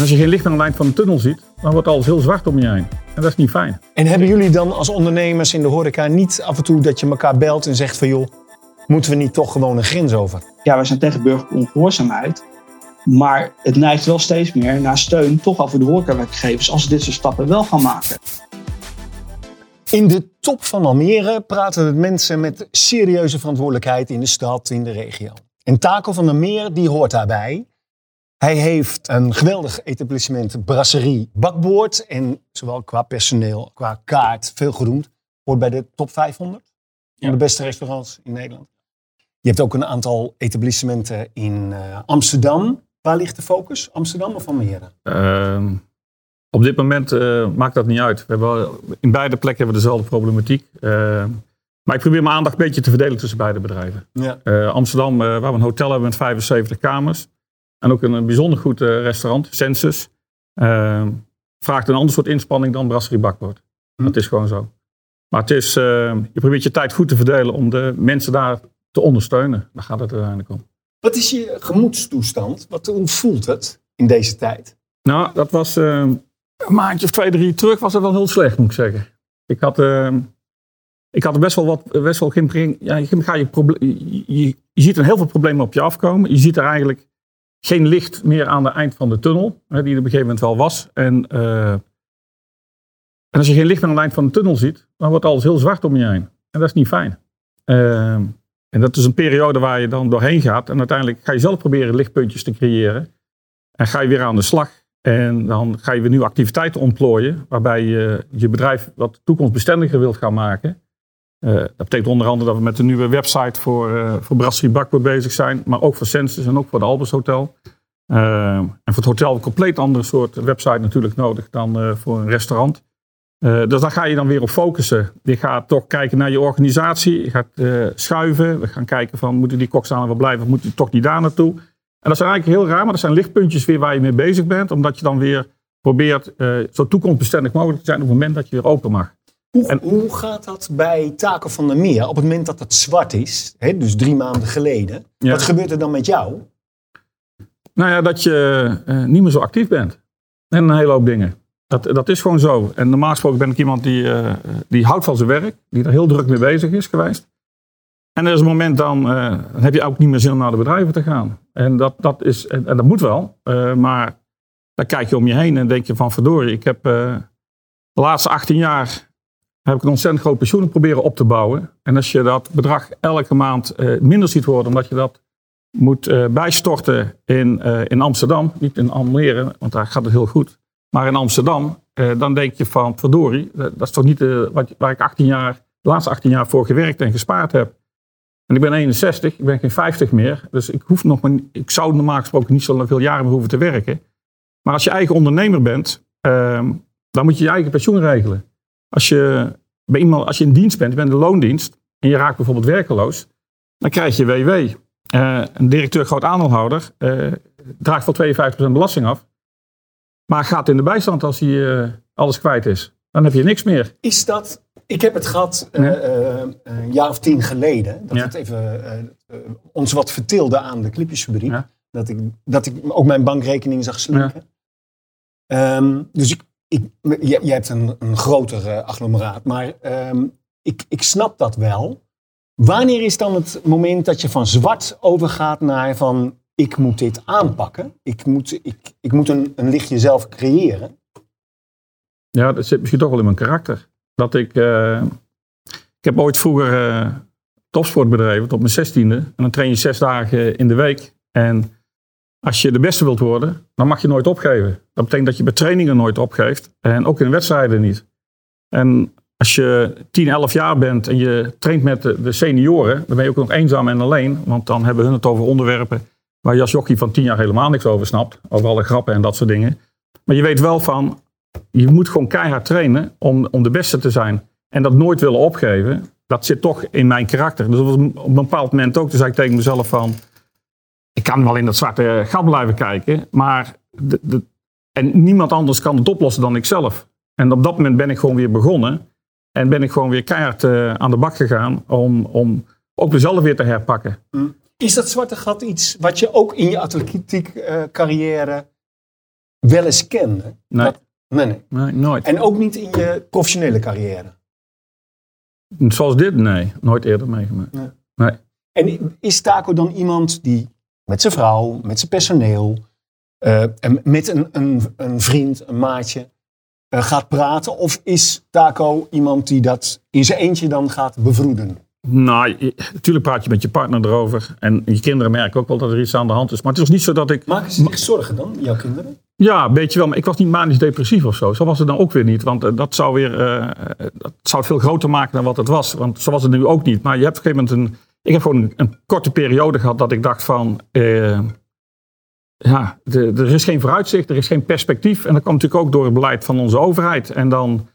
En als je geen licht aan de lijn van de tunnel ziet, dan wordt alles heel zwart om je heen. En dat is niet fijn. En hebben jullie dan als ondernemers in de horeca niet af en toe dat je elkaar belt en zegt van joh, moeten we niet toch gewoon een grens over? Ja, wij zijn tegen burgerlijke ongehoorzaamheid. Maar het neigt wel steeds meer naar steun toch al voor de horecawerkgevers als ze dit soort stappen wel gaan maken. In de top van Almere praten we met mensen met serieuze verantwoordelijkheid in de stad, in de regio. En Taco van der Meer, die hoort daarbij. Hij heeft een geweldig etablissement, brasserie, bakboord. En zowel qua personeel, qua kaart, veel geroemd. Hoort bij de top 500 van de beste restaurants in Nederland. Je hebt ook een aantal etablissementen in eh, Amsterdam. Waar ligt de focus? Amsterdam of Almere? Ehm, op dit moment eh, maakt dat niet uit. We hebben, in beide plekken hebben we dezelfde problematiek. Ehm, maar ik probeer mijn aandacht een beetje te verdelen tussen beide bedrijven. Ja. Eh, Amsterdam, waar we een hotel hebben met 75 kamers. En ook een, een bijzonder goed eh, restaurant, Census. Ehm, vraagt een ander soort inspanning dan Brasserie Bakboord. Dat is gewoon zo. Maar het is, eh, je probeert je tijd goed te verdelen om de mensen daar te ondersteunen. Daar gaat het uiteindelijk om. Wat is je gemoedstoestand? Wat, hoe voelt het in deze tijd? Nou, dat was eh, een maandje of twee, drie terug was het wel heel slecht, moet ik zeggen. Ik had, eh, ik had er best wel wat, best wel geen, ja, je, ga je, je, je, je ziet er heel veel problemen op je afkomen. Je ziet er eigenlijk geen licht meer aan het eind van de tunnel, hè, die er op een gegeven moment wel was. En, eh, en als je geen licht meer aan het eind van de tunnel ziet, dan wordt alles heel zwart om je heen. En dat is niet fijn. Eh, en dat is een periode waar je dan doorheen gaat. En uiteindelijk ga je zelf proberen lichtpuntjes te creëren. En ga je weer aan de slag. En dan ga je weer nieuwe activiteiten ontplooien. Waarbij je je bedrijf wat toekomstbestendiger wilt gaan maken. Eh, dat betekent onder andere dat we met een nieuwe website voor, eh voor Brasserie Bakboord bezig zijn. Maar ook voor Census en ook voor de Albers Hotel. Eh, en voor het hotel een compleet andere soort website natuurlijk nodig dan voor een restaurant. Dus daar ga je dan weer op focussen. Je gaat toch kijken naar je organisatie. Je gaat schuiven. We gaan kijken van moeten die kokstalen wel blijven of moet die toch niet daar naartoe. En dat is eigenlijk heel raar, maar dat zijn lichtpuntjes weer waar je mee bezig bent. Omdat je dan weer probeert zo toekomstbestendig mogelijk te zijn op het moment dat je weer open mag. Hoe, En- hoe gaat dat bij Taken van der Meer op het moment dat het zwart is? Hè, dus drie maanden geleden. Ja. Wat gebeurt er dan met jou? Nou ja, dat je eh, niet meer zo actief bent. En een hele hoop dingen. Dat, dat is gewoon zo. En normaal gesproken ben ik iemand die, eh, die houdt van zijn werk. Die er heel druk mee bezig is geweest. En er is een moment dan, eh, dan heb je ook niet meer zin om naar de bedrijven te gaan. En dat, dat, is, en, en dat moet wel. Maar dan kijk je om je heen en denk je van verdorie. Ik heb de laatste 18 jaar heb ik een ontzettend groot pensioen proberen op te bouwen. En als je dat bedrag elke maand eh, minder ziet worden, omdat je dat moet eh, bijstorten in, eh, in Amsterdam, niet in Almere, want daar gaat het heel goed. Maar in Amsterdam, dan denk je van verdorie, dat, is toch niet wat, waar ik 18 jaar, de laatste 18 jaar voor gewerkt en gespaard heb. En ik ben 61, ik ben geen 50 meer, dus ik, hoef nog ik zou normaal gesproken niet zo veel jaren meer hoeven te werken. Maar als je eigen ondernemer bent, ehm, dan moet je je eigen pensioen regelen. Als je, bij iemand, als je in dienst bent, je bent in de loondienst en je raakt bijvoorbeeld werkeloos, dan krijg je WW. Eh, een directeur groot aandeelhouder eh, draagt wel 52% belasting af. Maar gaat in de bijstand als hij eh, alles kwijt is. Dan heb je niks meer. Is dat, ik heb het gehad eh, eh, een jaar of tien geleden. Dat Ja. het even ons wat vertilde aan de clipjesfabriek. Ja. Dat, ik, dat ik ook mijn bankrekening zag slinken. Ehm, dus ik, ik, jij hebt een, een groter eh, agglomeraat. Maar ehm, ik, ik snap dat wel. Wanneer is dan het moment dat je van zwart overgaat naar van... ik moet dit aanpakken. Ik moet, ik, ik moet een, een lichtje zelf creëren. Ja, dat zit misschien toch wel in mijn karakter. Dat ik. eh, ik heb ooit vroeger eh, topsport bedreven tot mijn zestiende. En dan train je zes dagen in de week. En als je de beste wilt worden, dan mag je nooit opgeven. Dat betekent dat je bij trainingen nooit opgeeft. En ook in wedstrijden niet. En als je 10, 11 jaar bent en je traint met de, senioren, dan ben je ook nog eenzaam en alleen. Want dan hebben hun het over onderwerpen waar je van 10 jaar helemaal niks over snapt. Over alle grappen en dat soort dingen. Maar je weet wel van, je moet gewoon keihard trainen om, om de beste te zijn. En dat nooit willen opgeven, dat zit toch in mijn karakter. Dus op een bepaald moment ook. Zei ik tegen mezelf van, ik kan wel in dat zwarte gat blijven kijken. Maar de, de, en niemand anders kan het oplossen dan ikzelf. En op dat moment ben ik gewoon weer begonnen. En ben ik gewoon weer keihard eh, aan de bak gegaan om, om ook mezelf weer te herpakken. Is dat zwarte gat iets wat je ook in je atletiek carrière wel eens kende? Nee. Dat- nee, nee. Nee, nooit. En ook niet in je professionele carrière? Zoals dit, nee. Nooit eerder meegemaakt. En is Taco dan iemand die met zijn vrouw, met zijn personeel, eh, en met een, een, een vriend, een maatje, eh, gaat praten? Of is Taco iemand die dat in zijn eentje dan gaat bevroeden? Nou, je- natuurlijk praat je met je partner erover. En je kinderen merken ook wel dat er iets aan de hand is. Maar het is niet zo dat ik... Maken ze zich zorgen dan, jouw kinderen? Ja, weet je wel. Maar ik was niet manisch depressief of zo. Zo was het dan ook weer niet. Want eh, dat zou weer... dat zou het veel groter maken dan wat het was. Want zo was het nu ook niet. Maar je hebt op een gegeven moment een... Ik heb gewoon een, korte periode gehad dat ik dacht van... eh, ja, er is geen vooruitzicht, er is geen perspectief. En dat kwam natuurlijk ook door het beleid van onze overheid. En dan...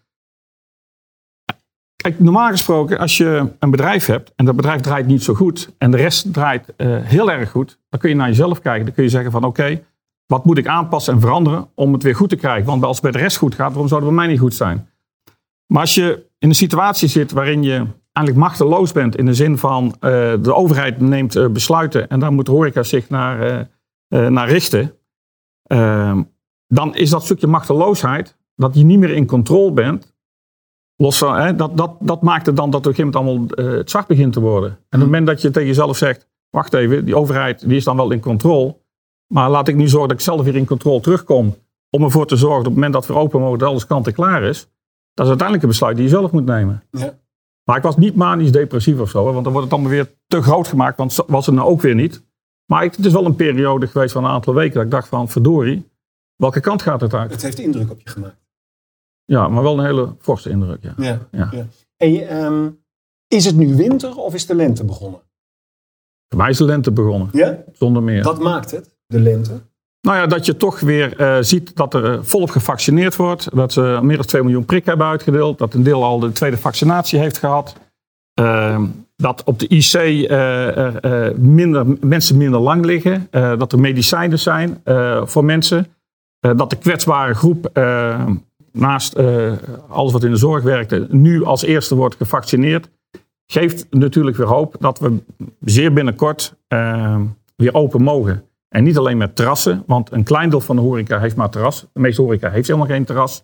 Kijk, normaal gesproken, als je een bedrijf hebt en dat bedrijf draait niet zo goed en de rest draait eh, heel erg goed, dan kun je naar jezelf kijken. Dan kun je zeggen van oké, wat moet ik aanpassen en veranderen om het weer goed te krijgen? Want als het bij de rest goed gaat, waarom zou het bij mij niet goed zijn? Maar als je in een situatie zit waarin je eigenlijk machteloos bent in de zin van eh, de overheid neemt eh, besluiten en daar moet de horeca zich naar, eh, naar richten, ehm, dan is dat stukje machteloosheid, dat je niet meer in controle bent, Los van, hè, dat, dat, dat maakt het dan dat op een gegeven moment allemaal het zacht begint te worden. En op het moment dat je tegen jezelf zegt, wacht even, die overheid die is dan wel in controle. Maar laat ik nu zorgen dat ik zelf weer in controle terugkom. Om ervoor te zorgen dat op het moment dat we open mogen, dat alles kant en klaar is. Dat is uiteindelijk een besluit die je zelf moet nemen. Maar ik was niet manisch depressief of zo. Hè, want dan wordt het allemaal weer te groot gemaakt. Want was het nou ook weer niet. Maar ik, het is wel een periode geweest van een aantal weken. Dat ik dacht van, verdorie, welke kant gaat het uit? Het heeft indruk op je gemaakt. Ja, maar wel een hele forse indruk. Ja. Ja. Ja. Hey, ehm, is het nu winter of is de lente begonnen? Voor mij is de lente begonnen. Ja? Zonder meer. Wat maakt het, de lente? Nou ja, dat je toch weer eh, ziet dat er eh, volop gevaccineerd wordt. Dat ze meer dan 2 miljoen prikken hebben uitgedeeld. Dat een deel al de tweede vaccinatie heeft gehad. Ehm, dat op de IC eh, er, eh, minder, mensen minder lang liggen. Dat er medicijnen zijn voor mensen. Dat de kwetsbare groep eh, naast alles wat in de zorg werkte... nu als eerste wordt gevaccineerd. Geeft natuurlijk weer hoop dat we zeer binnenkort eh, weer open mogen. En niet alleen met terrassen, want een klein deel van de horeca heeft maar terras. De meeste horeca heeft helemaal geen terras.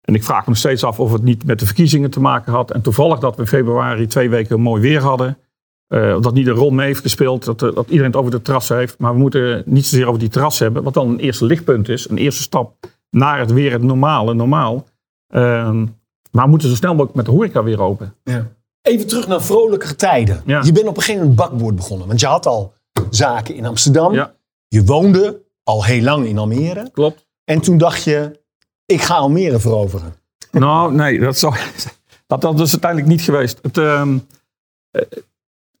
En ik vraag me nog steeds af of het niet met de verkiezingen te maken had. En toevallig dat we in februari twee weken mooi weer hadden. eh, dat niet een rol mee heeft gespeeld, dat, eh, dat iedereen het over de terrassen heeft. Maar we moeten niet zozeer over die terrassen hebben, wat dan een eerste lichtpunt is. Een eerste stap naar het weer het normale, normaal. Ehm, maar we moeten zo snel mogelijk met de horeca weer open. Ja. Even terug naar vrolijke tijden. Ja. Je bent op een gegeven moment bakboord begonnen. Want je had al zaken in Amsterdam. Ja. Je woonde al heel lang in Almere. Klopt. En toen dacht je, ik ga Almere veroveren. Nou, nee, dat, zou, dat, dat is uiteindelijk niet geweest. Het, ehm, eh,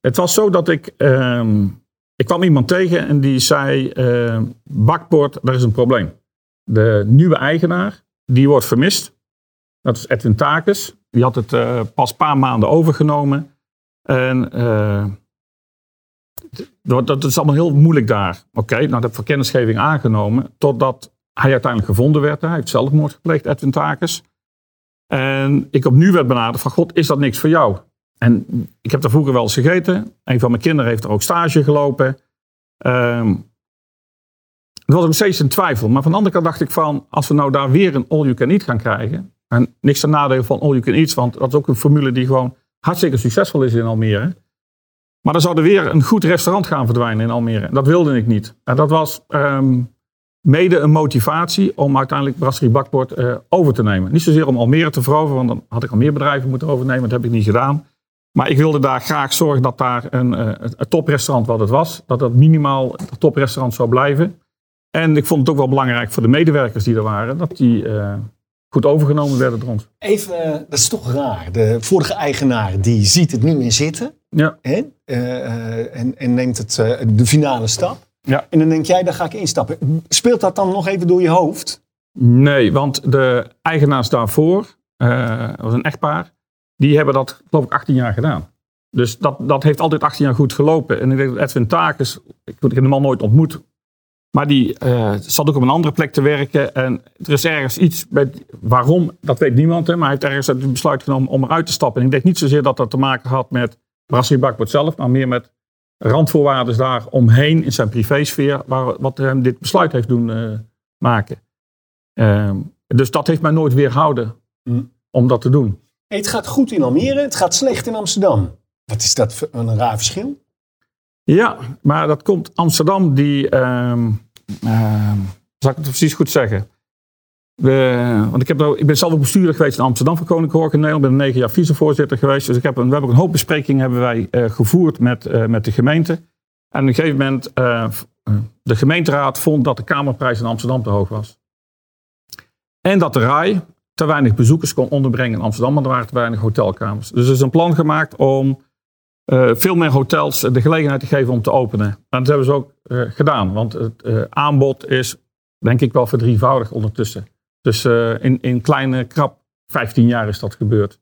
het was zo dat ik. ehm, ik kwam iemand tegen en die zei: ehm, Bakbord, daar is een probleem. De nieuwe eigenaar, die wordt vermist. Dat is Edwin Takes. Die had het eh, pas een paar maanden overgenomen. En eh, dat, is allemaal heel moeilijk daar. Oké, nou, dat heb ik voor kennisgeving aangenomen. Totdat hij uiteindelijk gevonden werd. Hij heeft zelfmoord gepleegd, Edwin Takes. En ik opnieuw werd benaderd van, god, is dat niks voor jou? En ik heb daar vroeger wel eens gegeten. Een van mijn kinderen heeft er ook stage gelopen. Ehm er was nog steeds een twijfel. Maar van de andere kant dacht ik van, als we nou daar weer een all-you-can-eat gaan krijgen. En niks ten nadele van all-you-can-eat, want dat is ook een formule die gewoon hartstikke succesvol is in Almere. Maar dan zou er weer een goed restaurant gaan verdwijnen in Almere. Dat wilde ik niet. En dat was ehm, mede een motivatie om uiteindelijk Brasserie Bakbord eh, over te nemen. Niet zozeer om Almere te veroveren, want dan had ik al meer bedrijven moeten overnemen. Dat heb ik niet gedaan. Maar ik wilde daar graag zorgen dat daar een, eh, een toprestaurant wat het was, dat dat minimaal het toprestaurant zou blijven. En ik vond het ook wel belangrijk voor de medewerkers die er waren, dat die eh, goed overgenomen werden door ons. Even, dat is toch raar. De vorige eigenaar die ziet het niet meer zitten. Ja, Hè? Eh, eh, en, en neemt het, eh, de finale stap. Ja. En dan denk jij, daar ga ik instappen. Speelt dat dan nog even door je hoofd? Nee, want de eigenaars daarvoor, dat was een echtpaar, die hebben dat geloof ik 18 jaar gedaan. Dus dat, dat heeft altijd 18 jaar goed gelopen. En ik denk dat Edwin Takes, ik heb de man nooit ontmoet, maar die zat ook op een andere plek te werken. En er is ergens iets, met, waarom, dat weet niemand, hè, maar hij heeft ergens het besluit genomen om eruit te stappen. En ik denk niet zozeer dat dat te maken had met Brasserie Bakbord zelf, maar meer met randvoorwaarden daar omheen in zijn privésfeer, waar, wat hem dit besluit heeft doen eh, maken. Ehm, dus dat heeft mij nooit weerhouden Hm. om dat te doen. Hey, het gaat goed in Almere, het gaat slecht in Amsterdam. Wat is dat voor een raar verschil? Ja, maar dat komt Amsterdam, die. ehm, zal ik het precies goed zeggen? We, want ik, heb nou, ik ben zelf ook bestuurder geweest in Amsterdam voor Koninklijke Horeca Nederland. Ik ben negen jaar vicevoorzitter geweest. Dus ik heb we hebben ook een hoop besprekingen hebben wij, eh, gevoerd met, eh, met de gemeente. En op een gegeven moment, eh, de gemeenteraad vond dat de kamerprijs in Amsterdam te hoog was. En dat de RAI te weinig bezoekers kon onderbrengen in Amsterdam, want er waren te weinig hotelkamers. Dus er is een plan gemaakt om veel meer hotels de gelegenheid te geven om te openen. En dat hebben ze ook gedaan, want het aanbod is denk ik wel verdrievoudigd ondertussen. Dus eh, in, in kleine krap 15 jaar is dat gebeurd.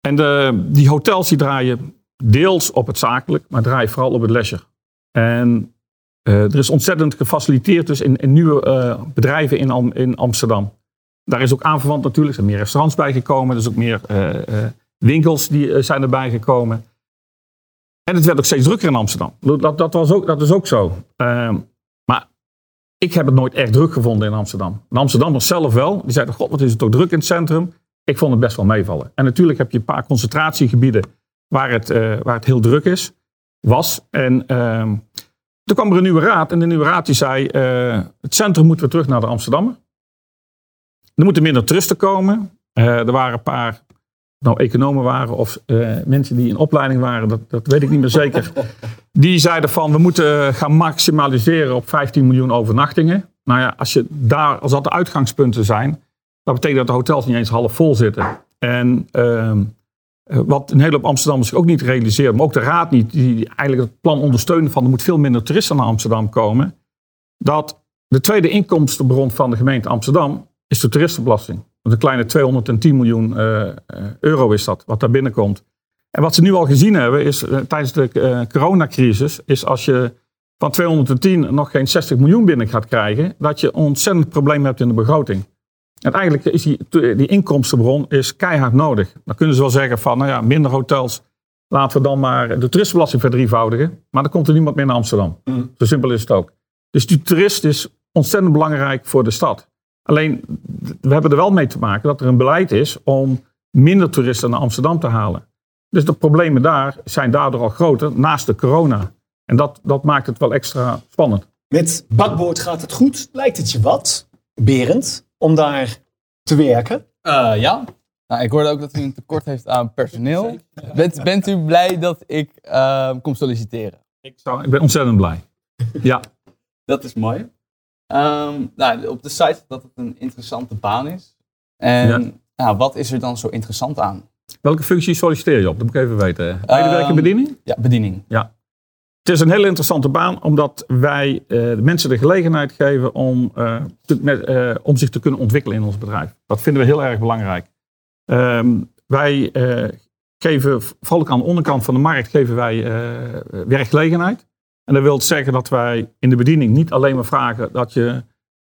En de, die hotels die draaien deels op het zakelijk, maar draaien vooral op het leisure. En eh, er is ontzettend gefaciliteerd dus in, in nieuwe eh, bedrijven in, in Amsterdam. Daar is ook aanverwant natuurlijk. Er zijn meer restaurants bijgekomen. Er is ook meer winkels die zijn erbij gekomen. En het werd ook steeds drukker in Amsterdam. Dat, dat, was ook, dat is ook zo. Ik heb het nooit echt druk gevonden in Amsterdam. De Amsterdammers zelf wel. Die zeiden, god wat is het toch druk in het centrum. Ik vond het best wel meevallen. En natuurlijk heb je een paar concentratiegebieden waar het, eh, waar het heel druk is, was. En ehm, toen kwam er een nieuwe raad. En de nieuwe raad die zei, eh, het centrum moet weer terug naar de Amsterdammer. Er moeten minder toeristen komen. Eh, er waren een paar nou economen waren of eh, mensen die in opleiding waren, dat, dat weet ik niet meer zeker. Die zeiden van we moeten gaan maximaliseren op 15 miljoen overnachtingen. Nou ja, als, je daar, als dat de uitgangspunten zijn, dat betekent dat de hotels niet eens half vol zitten. En ehm, eh, wat een hele hoop Amsterdammers ook niet realiseren, maar ook de raad niet, die eigenlijk het plan ondersteunen van er moet veel minder toeristen naar Amsterdam komen. Dat de tweede inkomstenbron van de gemeente Amsterdam is de toeristenbelasting. Want een kleine 210 miljoen eh, eh, euro is dat, wat daar binnenkomt. En wat ze nu al gezien hebben, is eh, tijdens de coronacrisis, is als je van 210 nog geen 60 miljoen binnen gaat krijgen, dat je ontzettend probleem hebt in de begroting. En eigenlijk is die, die inkomstenbron is keihard nodig. Dan kunnen ze wel zeggen van, nou ja, minder hotels, laten we dan maar de toeristenbelasting verdrievoudigen. Maar dan komt er niemand meer naar Amsterdam. Mm. Zo simpel is het ook. Dus die toerist is ontzettend belangrijk voor de stad. Alleen, we hebben er wel mee te maken dat er een beleid is om minder toeristen naar Amsterdam te halen. Dus de problemen daar zijn daardoor al groter, naast de corona. En dat, dat maakt het wel extra spannend. Met bakboord gaat het goed. Lijkt het je wat, Berend, om daar te werken? Eh, ja. Nou, ik hoorde ook dat u een tekort heeft aan personeel. Bent, bent u blij dat ik eh, kom solliciteren? Ik, zou, ik ben ontzettend blij. Ja, Dat is mooi. Ehm, nou, op de site staat dat het een interessante baan is. En Ja. nou, wat is er dan zo interessant aan? welke functie solliciteer je op? Dat moet ik even weten. Medewerker Ehm, bediening? Ja, bediening. Het is een hele interessante baan, omdat wij eh, de mensen de gelegenheid geven om, eh, te- met, eh, om zich te kunnen ontwikkelen in ons bedrijf. Dat vinden we heel erg belangrijk. Ehm, wij geven, vooral aan de onderkant van de markt, geven wij werkgelegenheid. En dat wil zeggen dat wij in de bediening niet alleen maar vragen dat je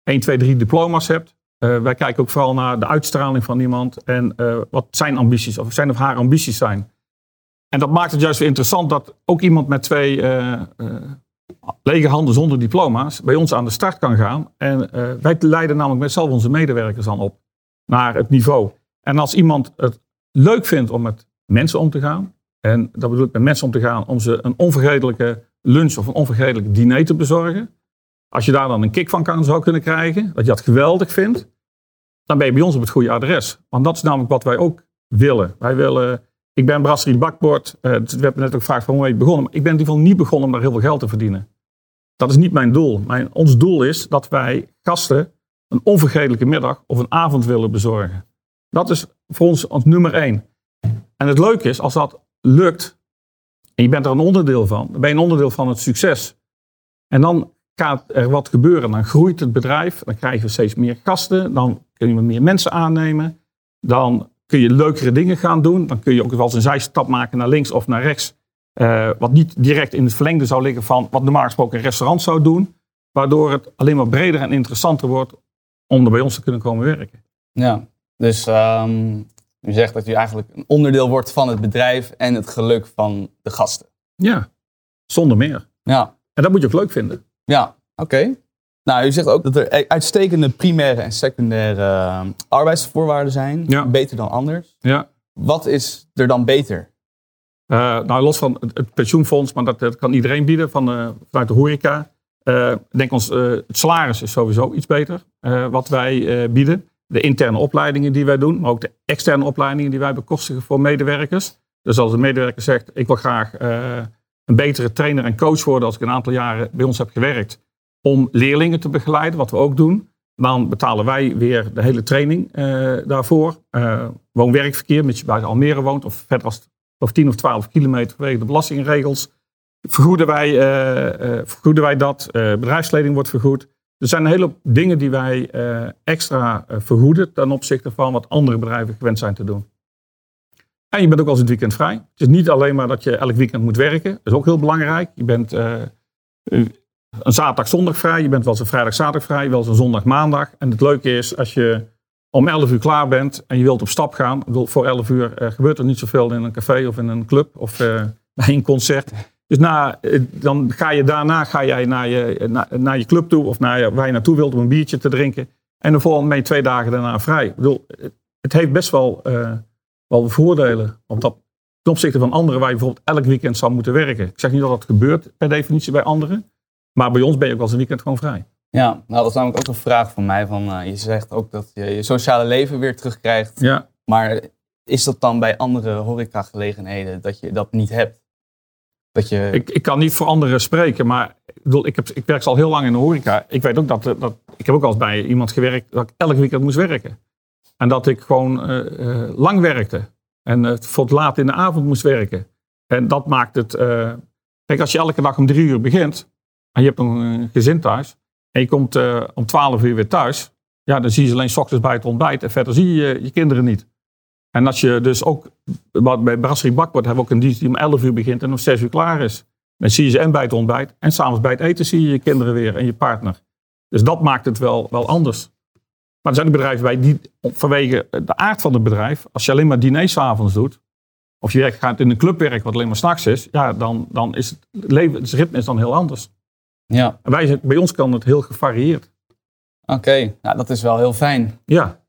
1, 2, 3 diploma's hebt. Eh, wij kijken ook vooral naar de uitstraling van iemand en eh, wat zijn ambities of zijn of haar ambities zijn. En dat maakt het juist weer interessant dat ook iemand met twee eh, lege handen zonder diploma's bij ons aan de start kan gaan. En wij leiden namelijk met zelf onze medewerkers dan op naar het niveau. En als iemand het leuk vindt om met mensen om te gaan, en dat bedoel ik met mensen om te gaan, om ze een onvergetelijke lunch of een onvergetelijk diner te bezorgen. Als je daar dan een kick van kan, zou kunnen krijgen, dat je dat geweldig vindt, dan ben je bij ons op het goede adres. Want dat is namelijk wat wij ook willen. Wij willen ik ben brasserie Bakbord. Eh, we hebben net ook gevraagd van hoe je begonnen. Maar ik ben in ieder geval niet begonnen om daar heel veel geld te verdienen. Dat is niet mijn doel. Mijn, ons doel is dat wij gasten een onvergetelijke middag of een avond willen bezorgen. Dat is voor ons ons nummer één. En het leuke is, als dat lukt en je bent er een onderdeel van, dan ben je een onderdeel van het succes. En dan gaat er wat gebeuren. Dan groeit het bedrijf, dan krijgen we steeds meer gasten, dan kunnen we meer mensen aannemen. Dan kun je leukere dingen gaan doen. Dan kun je ook wel eens een zijstap maken naar links of naar rechts. Eh, wat niet direct in het verlengde zou liggen van wat normaal gesproken een restaurant zou doen. Waardoor het alleen maar breder en interessanter wordt om er bij ons te kunnen komen werken. Ja, dus ehm, u zegt dat u eigenlijk een onderdeel wordt van het bedrijf en het geluk van de gasten. Ja, zonder meer. Ja, En dat moet je ook leuk vinden. ja oké. Nou, u zegt ook dat er uitstekende primaire en secundaire eh, arbeidsvoorwaarden zijn. Ja. Beter dan anders. Ja. Wat is er dan beter? Eh, nou, los van het, het pensioenfonds, maar dat, dat kan iedereen bieden van, eh, vanuit de horeca. Ik denk ons, het salaris is sowieso iets beter wat wij bieden. De interne opleidingen die wij doen, maar ook de externe opleidingen die wij bekostigen voor medewerkers. Dus als een medewerker zegt, ik wil graag eh, een betere trainer en coach worden als ik een aantal jaren bij ons heb gewerkt. Om leerlingen te begeleiden, wat we ook doen. Dan betalen wij weer de hele training eh, daarvoor. Eh woon-werkverkeer, mits je buiten Almere woont of verder als of 10 of 12 kilometer vanwege de belastingregels. Vergoeden wij, vergoeden wij dat. Bedrijfsleding wordt vergoed. Er zijn een hele hoop dingen die wij eh, extra eh, vergoeden ten opzichte van wat andere bedrijven gewend zijn te doen. En je bent ook als het weekend vrij. Het is niet alleen maar dat je elk weekend moet werken. Dat is ook heel belangrijk. Je bent eh, een zaterdag, zondag vrij. Je bent wel eens een vrijdag, zaterdag vrij. Wel eens een zondag, maandag. En het leuke is als je om 11 uur klaar bent en je wilt op stap gaan. Voor 11 uur gebeurt er niet zoveel in een café of in een club of bij een concert. Dus na, eh, dan ga je daarna ga jij naar, je, naar, naar je club toe of naar waar je naartoe wilt om een biertje te drinken. En de volgende je twee dagen daarna vrij. Ik bedoel, het, het heeft best wel, eh, wel voordelen. Want dat, ten opzichte van anderen waar je bijvoorbeeld elk weekend zou moeten werken. Ik zeg niet dat dat gebeurt per definitie bij anderen. Maar bij ons ben je ook als een weekend gewoon vrij. Ja, nou dat is namelijk ook een vraag van mij. Van, eh, je zegt ook dat je je sociale leven weer terugkrijgt. Ja, Maar is dat dan bij andere horecagelegenheden dat je dat niet hebt? Dat je... ik, ik kan niet voor anderen spreken, maar ik, ik, heb, ik werk al heel lang in de horeca. Ik weet ook dat, eh, dat ik heb ook al eens bij iemand gewerkt dat ik elk weekend moest werken. En dat ik gewoon eh, eh, lang werkte. En uh, het laat in de avond moest werken. En dat maakt het. kijk, als je elke dag om drie uur begint. en je hebt een gezin thuis. en je komt om twaalf uur weer thuis. ja, dan zie je ze alleen 's ochtends bij het ontbijt. en verder zie je je kinderen niet. En als je dus ook. wat bij Brasserie Bakbord hebben we ook een dienst die om 11 uur begint en om 6 uur klaar is. Dan zie je ze en bij het ontbijt. en s'avonds bij het eten zie je je kinderen weer en je partner. Dus dat maakt het wel, wel anders. Maar er zijn ook bedrijven bij die vanwege de aard van het bedrijf, als je alleen maar diners 's avonds doet, of je werkt, gaat in een club werken wat alleen maar s'nachts is, ja, dan, dan is het levensritme is dan heel anders. Ja, En wij, bij ons kan het heel gevarieerd. oké. Nou, dat is wel heel fijn. Ja,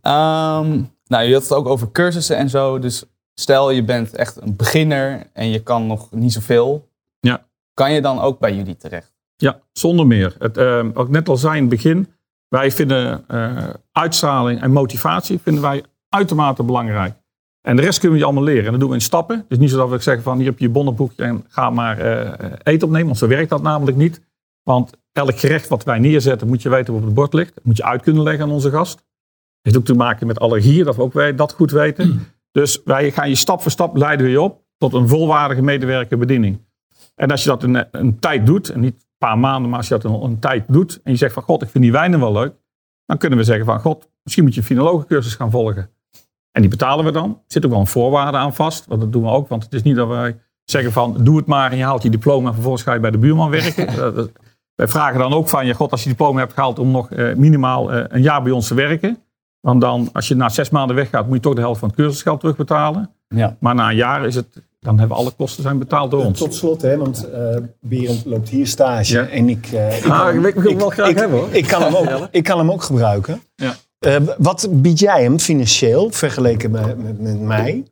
Ehm, nou, je had het ook over cursussen en zo. Dus stel je bent echt een beginner en je kan nog niet zoveel. Ja. Kan je dan ook bij jullie terecht? ja zonder meer. Het, eh, wat ik net al zei in het begin, wij vinden eh, uitstraling en motivatie vinden wij uitermate belangrijk. En de rest kunnen we je allemaal leren. En dat doen we in stappen. Dus niet zo dat we zeggen van hier heb je je bonnenboekje en ga maar eh, eten opnemen. Want zo werkt dat namelijk niet. Want elk gerecht wat wij neerzetten moet je weten wat op het bord ligt. Dat moet je uit kunnen leggen aan onze gast. Heeft ook te maken met allergieën, dat we ook wij dat goed weten. Dus wij gaan je stap voor stap leiden we je op tot een volwaardige medewerkerbediening. En als je dat een, een tijd doet, en niet een paar maanden, maar als je dat een, een tijd doet en je zegt van god, ik vind die wijnen wel leuk, dan kunnen we zeggen van god, misschien moet je een finologencursus gaan volgen. En die betalen we dan. Er zit ook wel een voorwaarde aan vast, want dat doen we ook, want het is niet dat wij zeggen van doe het maar en je haalt je diploma en vervolgens ga je bij de buurman werken. Wij vragen dan ook van je god, als je diploma hebt gehaald om nog eh, minimaal eh, een jaar bij ons te werken. Want dan, als je na zes maanden weggaat, moet je toch de helft van het cursusgeld terugbetalen. Ja. Maar na een jaar is het, dan hebben alle kosten zijn betaald door ons. Tot slot, hè, want eh Berend loopt hier stage Ja. en ik, eh, ik, Ah, kan, ik wil hem wel graag ik, hebben, hoor. Ik kan, hem ook, ik kan hem ook gebruiken. Ja. Eh, wat bied jij hem financieel vergeleken met, met, met mij?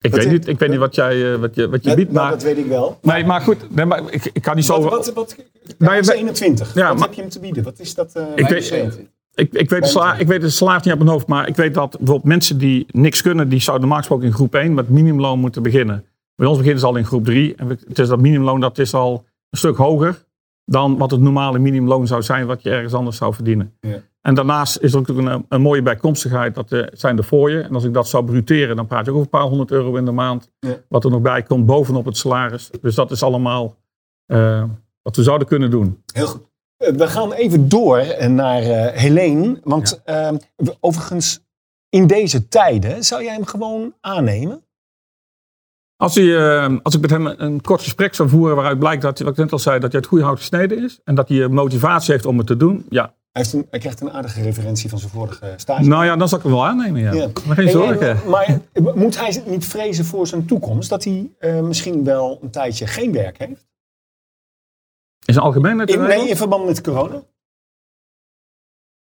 Ik Wat weet, niet, ik weet niet wat, jij, eh, wat je, wat je biedt, nou, maar, dat weet ik wel. nee, maar goed, nee, maar ik, ik kan niet zo... Wat, wat, wat, Nou, hij is je- 21. Ja, wat maar- heb je hem te bieden? Wat is dat? eh, Ik weet- Ik, ik, weet de ik weet de salaris niet op mijn hoofd, maar ik weet dat bijvoorbeeld mensen die niks kunnen, die zouden normaal gesproken in groep 1 met minimumloon moeten beginnen. Bij ons beginnen ze al in groep 3. En het is dat minimumloon dat is al een stuk hoger dan wat het normale minimumloon zou zijn, wat je ergens anders zou verdienen. Ja. En daarnaast is er ook een, een mooie bijkomstigheid, dat eh, zijn de fooien. En als ik dat zou bruteren, dan praat je ook over een paar honderd euro in de maand. Ja. Wat er nog bij komt bovenop het salaris. Dus dat is allemaal eh, wat we zouden kunnen doen. Heel goed. We gaan even door naar eh Helene. Want eh, we- overigens, in deze tijden zou jij hem gewoon aannemen? Als, hij, eh, als ik met hem een kort gesprek zou voeren waaruit blijkt dat, wat ik net al zei, dat hij het goede hout gesneden is. En dat hij eh, motivatie heeft om het te doen. Ja, Hij, heeft een, hij krijgt een aardige referentie van zijn vorige stage. nou ja, dan zal ik hem wel aannemen. Ja. Ja. Maar geen zorgen. eh, maar moet hij niet vrezen voor zijn toekomst? Dat hij misschien wel een tijdje geen werk heeft? Zijn algemeenheid? in In, nee, in verband met corona?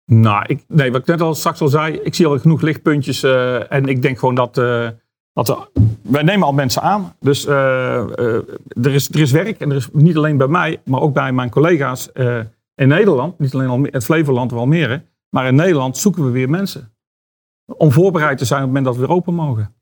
Nou, ik, nee, wat ik net al straks al zei, ik zie al genoeg lichtpuntjes. eh, en ik denk gewoon dat, eh, dat er, wij nemen al mensen aan. Dus eh, eh, er, is, er is werk. En er is niet alleen bij mij, maar ook bij mijn collega's eh, in Nederland. Niet alleen al in Flevoland of Almere. Maar in Nederland zoeken we weer mensen. Om voorbereid te zijn op het moment dat we weer open mogen.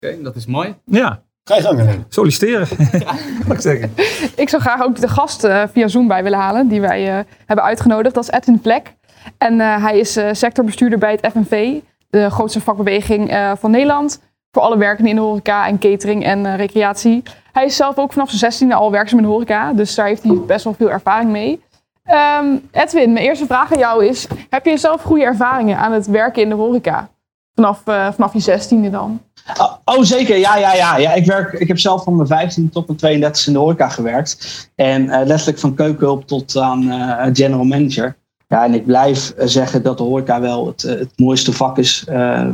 Oké, dat is mooi. Ja, Ga je gang alleen. solliciteren. Mag ik zeggen. Ik zou graag ook de gast eh, via Zoom bij willen halen, die wij eh, hebben uitgenodigd. Dat is Edwin Vlek. En eh, hij is eh, sectorbestuurder bij het FNV, de grootste vakbeweging eh, van Nederland. Voor alle werkenden in de horeca en catering en eh, recreatie. Hij is zelf ook vanaf zijn 16 al werkzaam in de horeca, dus daar heeft hij best wel veel ervaring mee. Ehm, Edwin, mijn eerste vraag aan jou is: heb je zelf goede ervaringen aan het werken in de horeca? Vanaf, eh, vanaf je 16e dan? Oh, oh, zeker. Ja, ja, ja. ja ik, werk, ik heb zelf van mijn 15 tot mijn 32 in de horeca gewerkt. En eh, letterlijk van keukenhulp tot aan eh, general manager. Ja, en ik blijf zeggen dat de horeca wel het, het mooiste vak is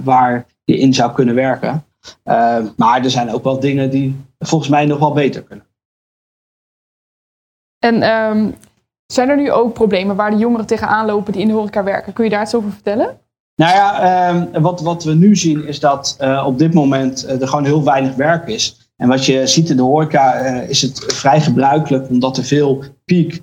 waar je in zou kunnen werken. Maar er zijn ook wel dingen die volgens mij nog wel beter kunnen. En ehm, zijn er nu ook problemen waar de jongeren tegenaan lopen die in de horeca werken? Kun je daar iets over vertellen? Nou ja, ehm, wat, wat we nu zien is dat eh, op dit moment eh, er gewoon heel weinig werk is. En wat je ziet in de horeca eh, is het vrij gebruikelijk omdat er veel piek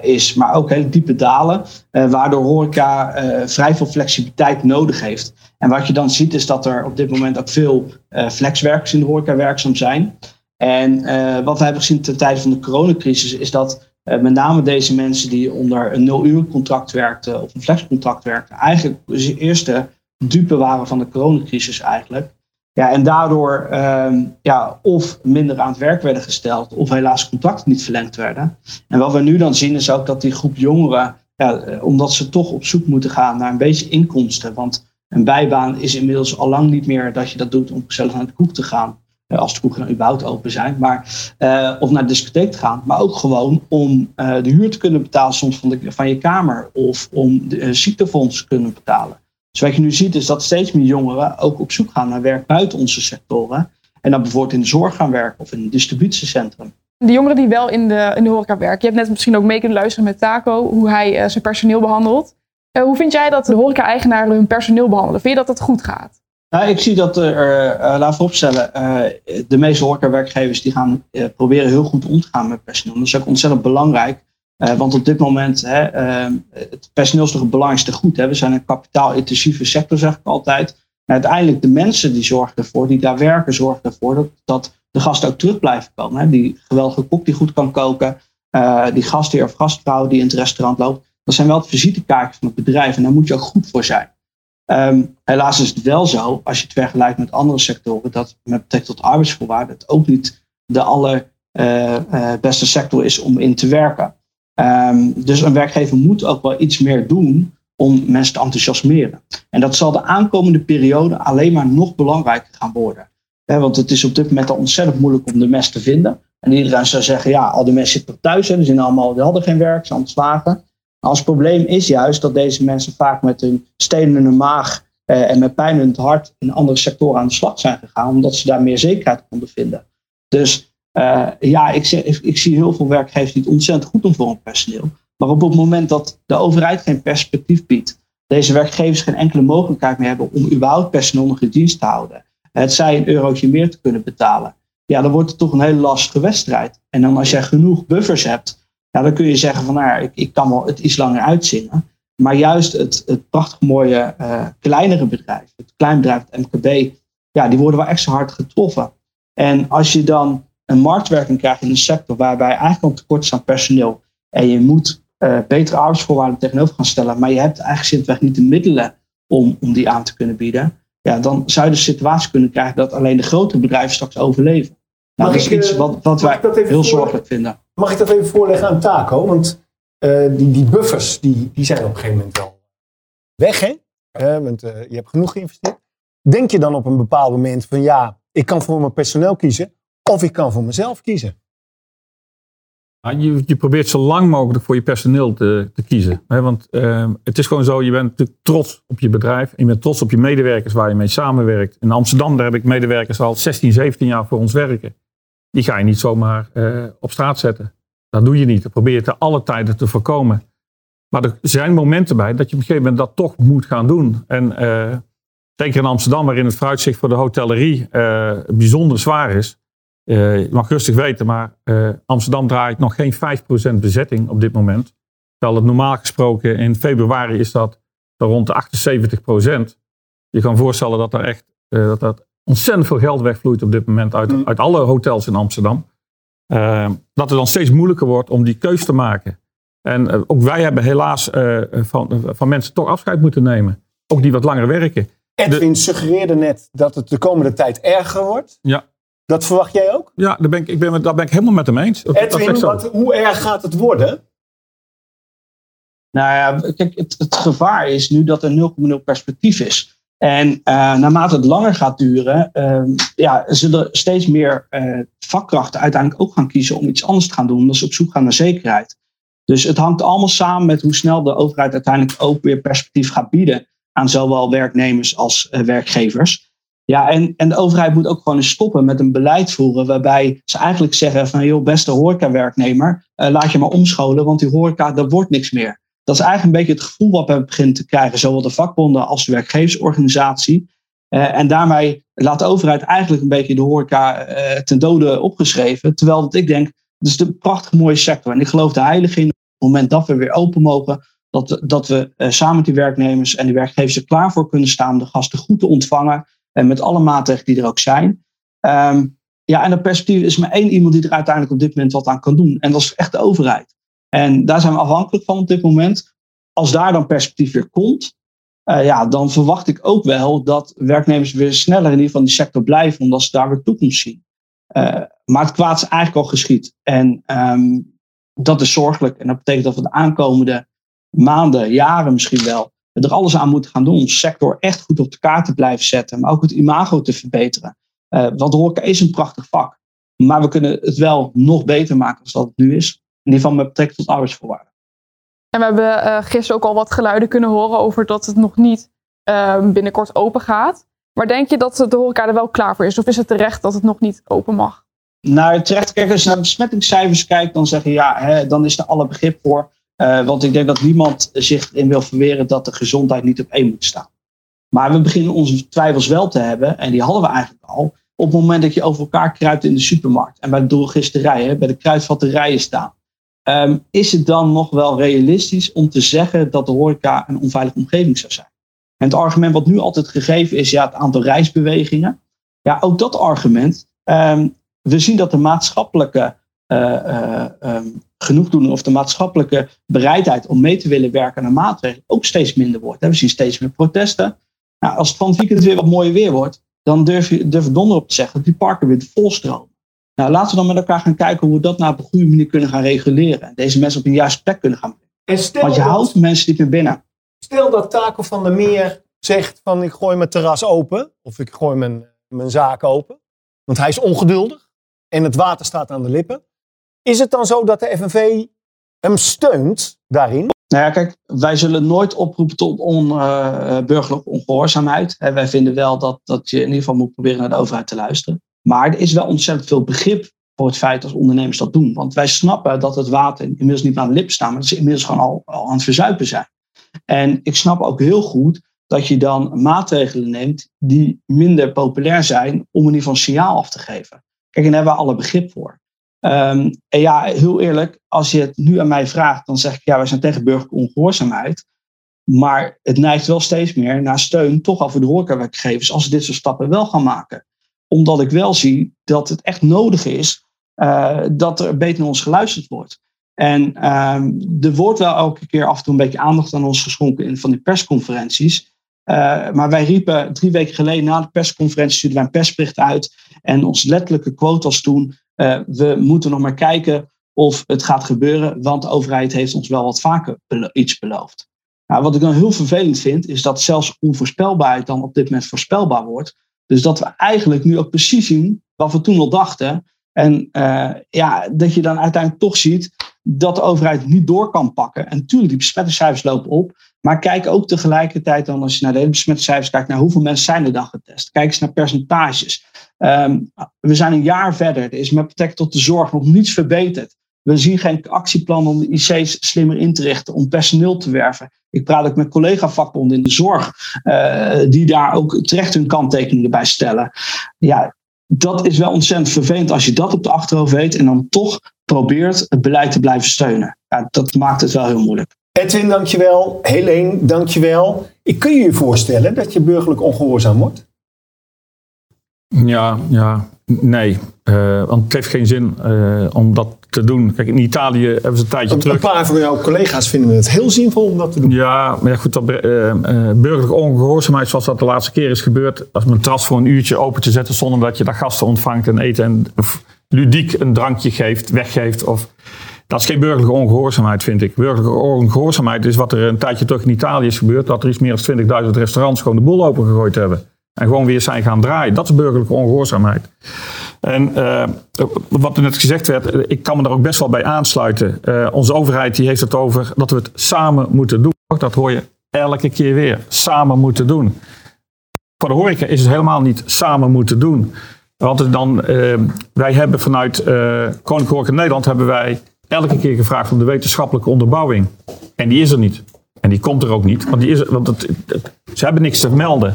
is, maar ook hele diepe dalen. waardoor horeca vrij veel flexibiliteit nodig heeft. En wat je dan ziet is dat er op dit moment ook veel flexwerkers in de horeca werkzaam zijn. En wat we hebben gezien ten tijde van de coronacrisis is dat met name deze mensen die onder een nul-uur contract werkten of een flexcontract werkten, eigenlijk de eerste dupe waren van de coronacrisis eigenlijk. Ja, en daardoor ehm, ja, of minder aan het werk werden gesteld, of helaas contracten niet verlengd werden. En wat we nu dan zien is ook dat die groep jongeren, ja, eh, omdat ze toch op zoek moeten gaan naar een beetje inkomsten, want een bijbaan is inmiddels al lang niet meer dat je dat doet om gezellig naar de kroeg te gaan. Eh, Als de kroegen dan überhaupt open zijn. Maar eh, of naar de discotheek te gaan. Maar ook gewoon om eh, de huur te kunnen betalen soms van, de, van je kamer. Of om de ziektefonds te kunnen betalen. Dus wat je nu ziet is dat steeds meer jongeren ook op zoek gaan naar werk buiten onze sectoren. En dan bijvoorbeeld in de zorg gaan werken of in een distributiecentrum. De jongeren die wel in de, in de horeca werken. Je hebt net misschien ook mee kunnen luisteren met Taco, hoe hij zijn personeel behandelt. Eh, hoe vind jij dat de horeca-eigenaren hun personeel behandelen? Vind je dat dat goed gaat? Nou, ik zie dat er, uh, laten we opstellen, uh, de meeste horecawerkgevers die gaan proberen heel goed om te gaan met personeel. Dat is ook ontzettend belangrijk. Want op dit moment, hè, uh, het personeel is toch het belangrijkste goed. Hè? We zijn een kapitaalintensieve sector, zeg ik altijd. En uiteindelijk de mensen die zorgen ervoor, die daar werken, zorgen ervoor dat, dat de gasten ook terug blijven komen. Hè? Die geweldige kok die goed kan koken, die gastheer of gastvrouw die in het restaurant loopt. Dat zijn wel het visitekaartjes van het bedrijf en daar moet je ook goed voor zijn. Um, helaas is het wel zo, als je het vergelijkt met andere sectoren, dat met betrekking tot arbeidsvoorwaarden het ook niet de allerbeste uh, sector is om in te werken. Um, dus een werkgever moet ook wel iets meer doen om mensen te enthousiasmeren. En dat zal de aankomende periode alleen maar nog belangrijker gaan worden. Want het is op dit moment al ontzettend moeilijk om de mensen te vinden. En iedereen zou zeggen, ja, al die mensen zitten thuis, hè, die, zijn allemaal, hadden geen werk, ze zijn ontslagen. Als probleem is juist dat deze mensen vaak met hun stenende maag eh, en met pijn in het hart in andere sectoren aan de slag zijn gegaan, omdat ze daar meer zekerheid konden vinden. Dus uh, ja, ik, ik, zie heel veel werkgevers die het ontzettend goed doen voor hun personeel. Maar op het moment dat de overheid geen perspectief biedt, deze werkgevers geen enkele mogelijkheid meer hebben om überhaupt personeel nog in dienst te houden, het zij een eurotje meer te kunnen betalen, ja, dan wordt het toch een hele lastige wedstrijd. En dan als jij genoeg buffers hebt, ja, dan kun je zeggen van nou, ik, ik kan wel het iets langer uitzingen. Maar juist het, het prachtig mooie uh, kleinere bedrijf, het kleinbedrijf, het MKB, ja, die worden wel extra hard getroffen. En als je dan een marktwerking krijgt in een sector waarbij eigenlijk al tekort is aan personeel en je moet uh, betere arbeidsvoorwaarden tegenover gaan stellen, maar je hebt eigenlijk simpelweg niet de middelen om, om die aan te kunnen bieden, ja, dan zou je de situatie kunnen krijgen dat alleen de grote bedrijven straks overleven. Nou, dat is iets wat, wat wij heel zorgelijk vinden. Mag ik dat even voorleggen aan Taco? Want uh, die, die buffers die, die zijn op een gegeven moment wel weg, hè? Uh, want uh, je hebt genoeg geïnvesteerd. Denk je dan op een bepaald moment van ja, ik kan voor mijn personeel kiezen of ik kan voor mezelf kiezen? Nou, je, je, probeert zo lang mogelijk voor je personeel te, te kiezen. Hè? Want uh, het is gewoon zo, je bent natuurlijk trots op je bedrijf. En je bent trots op je medewerkers waar je mee samenwerkt. In Amsterdam daar heb ik medewerkers al 16, 17 jaar voor ons werken. Die ga je niet zomaar uh, op straat zetten. Dat doe je niet. Dat probeer je te alle tijden te voorkomen. Maar er zijn momenten bij dat je op een gegeven moment dat toch moet gaan doen. En uh, zeker in Amsterdam, waarin het vooruitzicht voor de hotellerie uh, bijzonder zwaar is. Je mag rustig weten, maar Amsterdam draait nog geen 5% bezetting op dit moment. Terwijl het normaal gesproken in februari is dat rond de 78%. Je kan voorstellen dat er echt dat, dat ontzettend veel geld wegvloeit op dit moment uit, Mm. uit alle hotels in Amsterdam. Uh, dat het dan steeds moeilijker wordt om die keus te maken. En uh, ook wij hebben helaas uh, van, van mensen toch afscheid moeten nemen. Ook die wat langer werken. Edwin de, suggereerde net dat het de komende tijd erger wordt. Ja. Dat verwacht jij ook? Ja, daar ben ik, ik ben, daar ben ik helemaal met hem eens. Edwin, wat, hoe erg gaat het worden? Nou ja, kijk, het, het gevaar is nu dat er 0,0 perspectief is. En uh, naarmate het langer gaat duren, uh, ja, zullen steeds meer uh, vakkrachten uiteindelijk ook gaan kiezen om iets anders te gaan doen, omdat ze op zoek gaan naar zekerheid. Dus het hangt allemaal samen met hoe snel de overheid uiteindelijk ook weer perspectief gaat bieden aan zowel werknemers als uh, werkgevers. Ja, en, en de overheid moet ook gewoon eens stoppen met een beleid voeren waarbij ze eigenlijk zeggen van joh, beste horeca-werknemer, laat je maar omscholen, want die horeca, daar wordt niks meer. Dat is eigenlijk een beetje het gevoel wat we beginnen te krijgen, zowel de vakbonden als de werkgeversorganisatie. Uh, en daarmee laat de overheid eigenlijk een beetje de horeca uh, ten dode opgeschreven. Terwijl dat ik denk, het is een prachtige mooie sector. En ik geloof er heilig in, op het moment dat we weer open mogen, dat, dat we uh, samen met die werknemers en die werkgevers er klaar voor kunnen staan om de gasten goed te ontvangen. En met alle maatregelen die er ook zijn. Um, ja, en dat perspectief is maar één iemand die er uiteindelijk op dit moment wat aan kan doen. En dat is echt de overheid. En daar zijn we afhankelijk van op dit moment. Als daar dan perspectief weer komt, uh, ja, dan verwacht ik ook wel dat werknemers weer sneller in ieder geval in die sector blijven, omdat ze daar weer toekomst zien. Uh, maar het kwaad is eigenlijk al geschied. En um, dat is zorgelijk. En dat betekent dat we de aankomende maanden, jaren misschien wel, er alles aan moeten gaan doen om de sector echt goed op de kaart te blijven zetten, maar ook het imago te verbeteren. Uh, want horeca is een prachtig vak. Maar we kunnen het wel nog beter maken dan dat het nu is. In ieder geval met betrekking tot arbeidsvoorwaarden. En we hebben uh, gisteren ook al wat geluiden kunnen horen over dat het nog niet uh, binnenkort open gaat. Maar denk je dat de horeca er wel klaar voor is? Of is het terecht dat het nog niet open mag? Nou, terecht, kijk, als je naar besmettingscijfers kijkt, dan zeg je ja, hè, dan is er alle begrip voor. Uh, want ik denk dat niemand zich in wil verweren dat de gezondheid niet op één moet staan. Maar we beginnen onze twijfels wel te hebben, en die hadden we eigenlijk al, op het moment dat je over elkaar kruipt in de supermarkt en bij de drogisterijen, bij de kruidvatterijen staan. Um, is het dan nog wel realistisch om te zeggen dat de horeca een onveilige omgeving zou zijn? En het argument wat nu altijd gegeven is, ja, het aantal reisbewegingen. Ja, ook dat argument. Um, we zien dat de maatschappelijke uh, genoegdoening of de maatschappelijke bereidheid om mee te willen werken aan maatregelen ook steeds minder wordt. We zien steeds meer protesten. Nou, als het van het weekend weer wat mooier weer wordt, dan durf, je, durf donder op te zeggen dat die parken weer volstromen. Nou, laten we dan met elkaar gaan kijken hoe we dat nou op een goede manier kunnen gaan reguleren. En deze mensen op een juiste plek kunnen gaan brengen. Want je dat, houdt mensen niet meer binnen. Stel dat Taco van der Meer zegt van ik gooi mijn terras open. Of ik gooi mijn, mijn zaak open. Want hij is ongeduldig. En het water staat aan de lippen. Is het dan zo dat de FNV hem steunt daarin? Nou ja, kijk, wij zullen nooit oproepen tot onburgerlijke uh, ongehoorzaamheid. En wij vinden wel dat, dat je in ieder geval moet proberen naar de overheid te luisteren. Maar er is wel ontzettend veel begrip voor het feit dat ondernemers dat doen. Want wij snappen dat het water inmiddels niet aan de lip staat, maar dat ze inmiddels gewoon al, al aan het verzuipen zijn. En ik snap ook heel goed dat je dan maatregelen neemt die minder populair zijn om in ieder geval een signaal af te geven. Kijk, en daar hebben we alle begrip voor. Um, en ja, heel eerlijk, als je het nu aan mij vraagt, dan zeg ik ja, wij zijn tegen burgerlijke ongehoorzaamheid. Maar het neigt wel steeds meer naar steun, toch al voor de horecawerkgevers, als ze dit soort stappen wel gaan maken. Omdat ik wel zie dat het echt nodig is uh, dat er beter naar ons geluisterd wordt. En um, er wordt wel elke keer af en toe een beetje aandacht aan ons geschonken in van die persconferenties. Uh, maar wij riepen drie weken geleden na de persconferentie, stuurden wij een persbericht uit. En ons letterlijke quote was toen, uh, we moeten nog maar kijken of het gaat gebeuren, want de overheid heeft ons wel wat vaker iets beloofd. Nou, wat ik dan heel vervelend vind, is dat zelfs onvoorspelbaarheid dan op dit moment voorspelbaar wordt. Dus dat we eigenlijk nu ook precies zien wat we toen al dachten. En uh, ja, dat je dan uiteindelijk toch ziet dat de overheid niet door kan pakken. En natuurlijk, die besmettingscijfers lopen op. Maar kijk ook tegelijkertijd dan, als je naar de hele besmettingscijfers kijkt, naar hoeveel mensen zijn er dan getest. Kijk eens naar percentages. Um, we zijn een jaar verder. Er is met betrekking tot de zorg nog niets verbeterd. We zien geen actieplan om de IC's slimmer in te richten, om personeel te werven. Ik praat ook met collega-vakbonden in de zorg, eh, die daar ook terecht hun kanttekeningen bij stellen. Ja, dat is wel ontzettend vervelend als je dat op de achterhoofd weet en dan toch probeert het beleid te blijven steunen. Ja, dat maakt het wel heel moeilijk. Edwin, dankjewel. Helene, dankjewel. Ik kun je je voorstellen dat je burgerlijk ongehoorzaam wordt? Ja, ja, nee. Uh, want het heeft geen zin uh, om dat te doen. Kijk, in Italië hebben ze een tijdje een, terug... Een paar van jouw collega's vinden het heel zinvol om dat te doen. Ja, maar ja, goed, dat, uh, burgerlijke ongehoorzaamheid zoals dat de laatste keer is gebeurd... als een tras voor een uurtje open te zetten zonder dat je daar gasten ontvangt en eten... en ludiek een drankje geeft, weggeeft of... Dat is geen burgerlijke ongehoorzaamheid, vind ik. Burgerlijke ongehoorzaamheid is wat er een tijdje terug in Italië is gebeurd. Dat er iets meer dan 20.000 restaurants gewoon de boel opengegooid hebben. En gewoon weer zijn gaan draaien. Dat is burgerlijke ongehoorzaamheid. En uh, wat er net gezegd werd, ik kan me daar ook best wel bij aansluiten. Uh, onze overheid die heeft het over dat we het samen moeten doen. Dat hoor je elke keer weer. Samen moeten doen. Voor de horeca is het helemaal niet samen moeten doen. Want dan, wij hebben vanuit Koninklijke Nederland hebben wij elke keer gevraagd om de wetenschappelijke onderbouwing. En die is er niet. En die komt er ook niet. Want, die is want het, ze hebben niks te melden.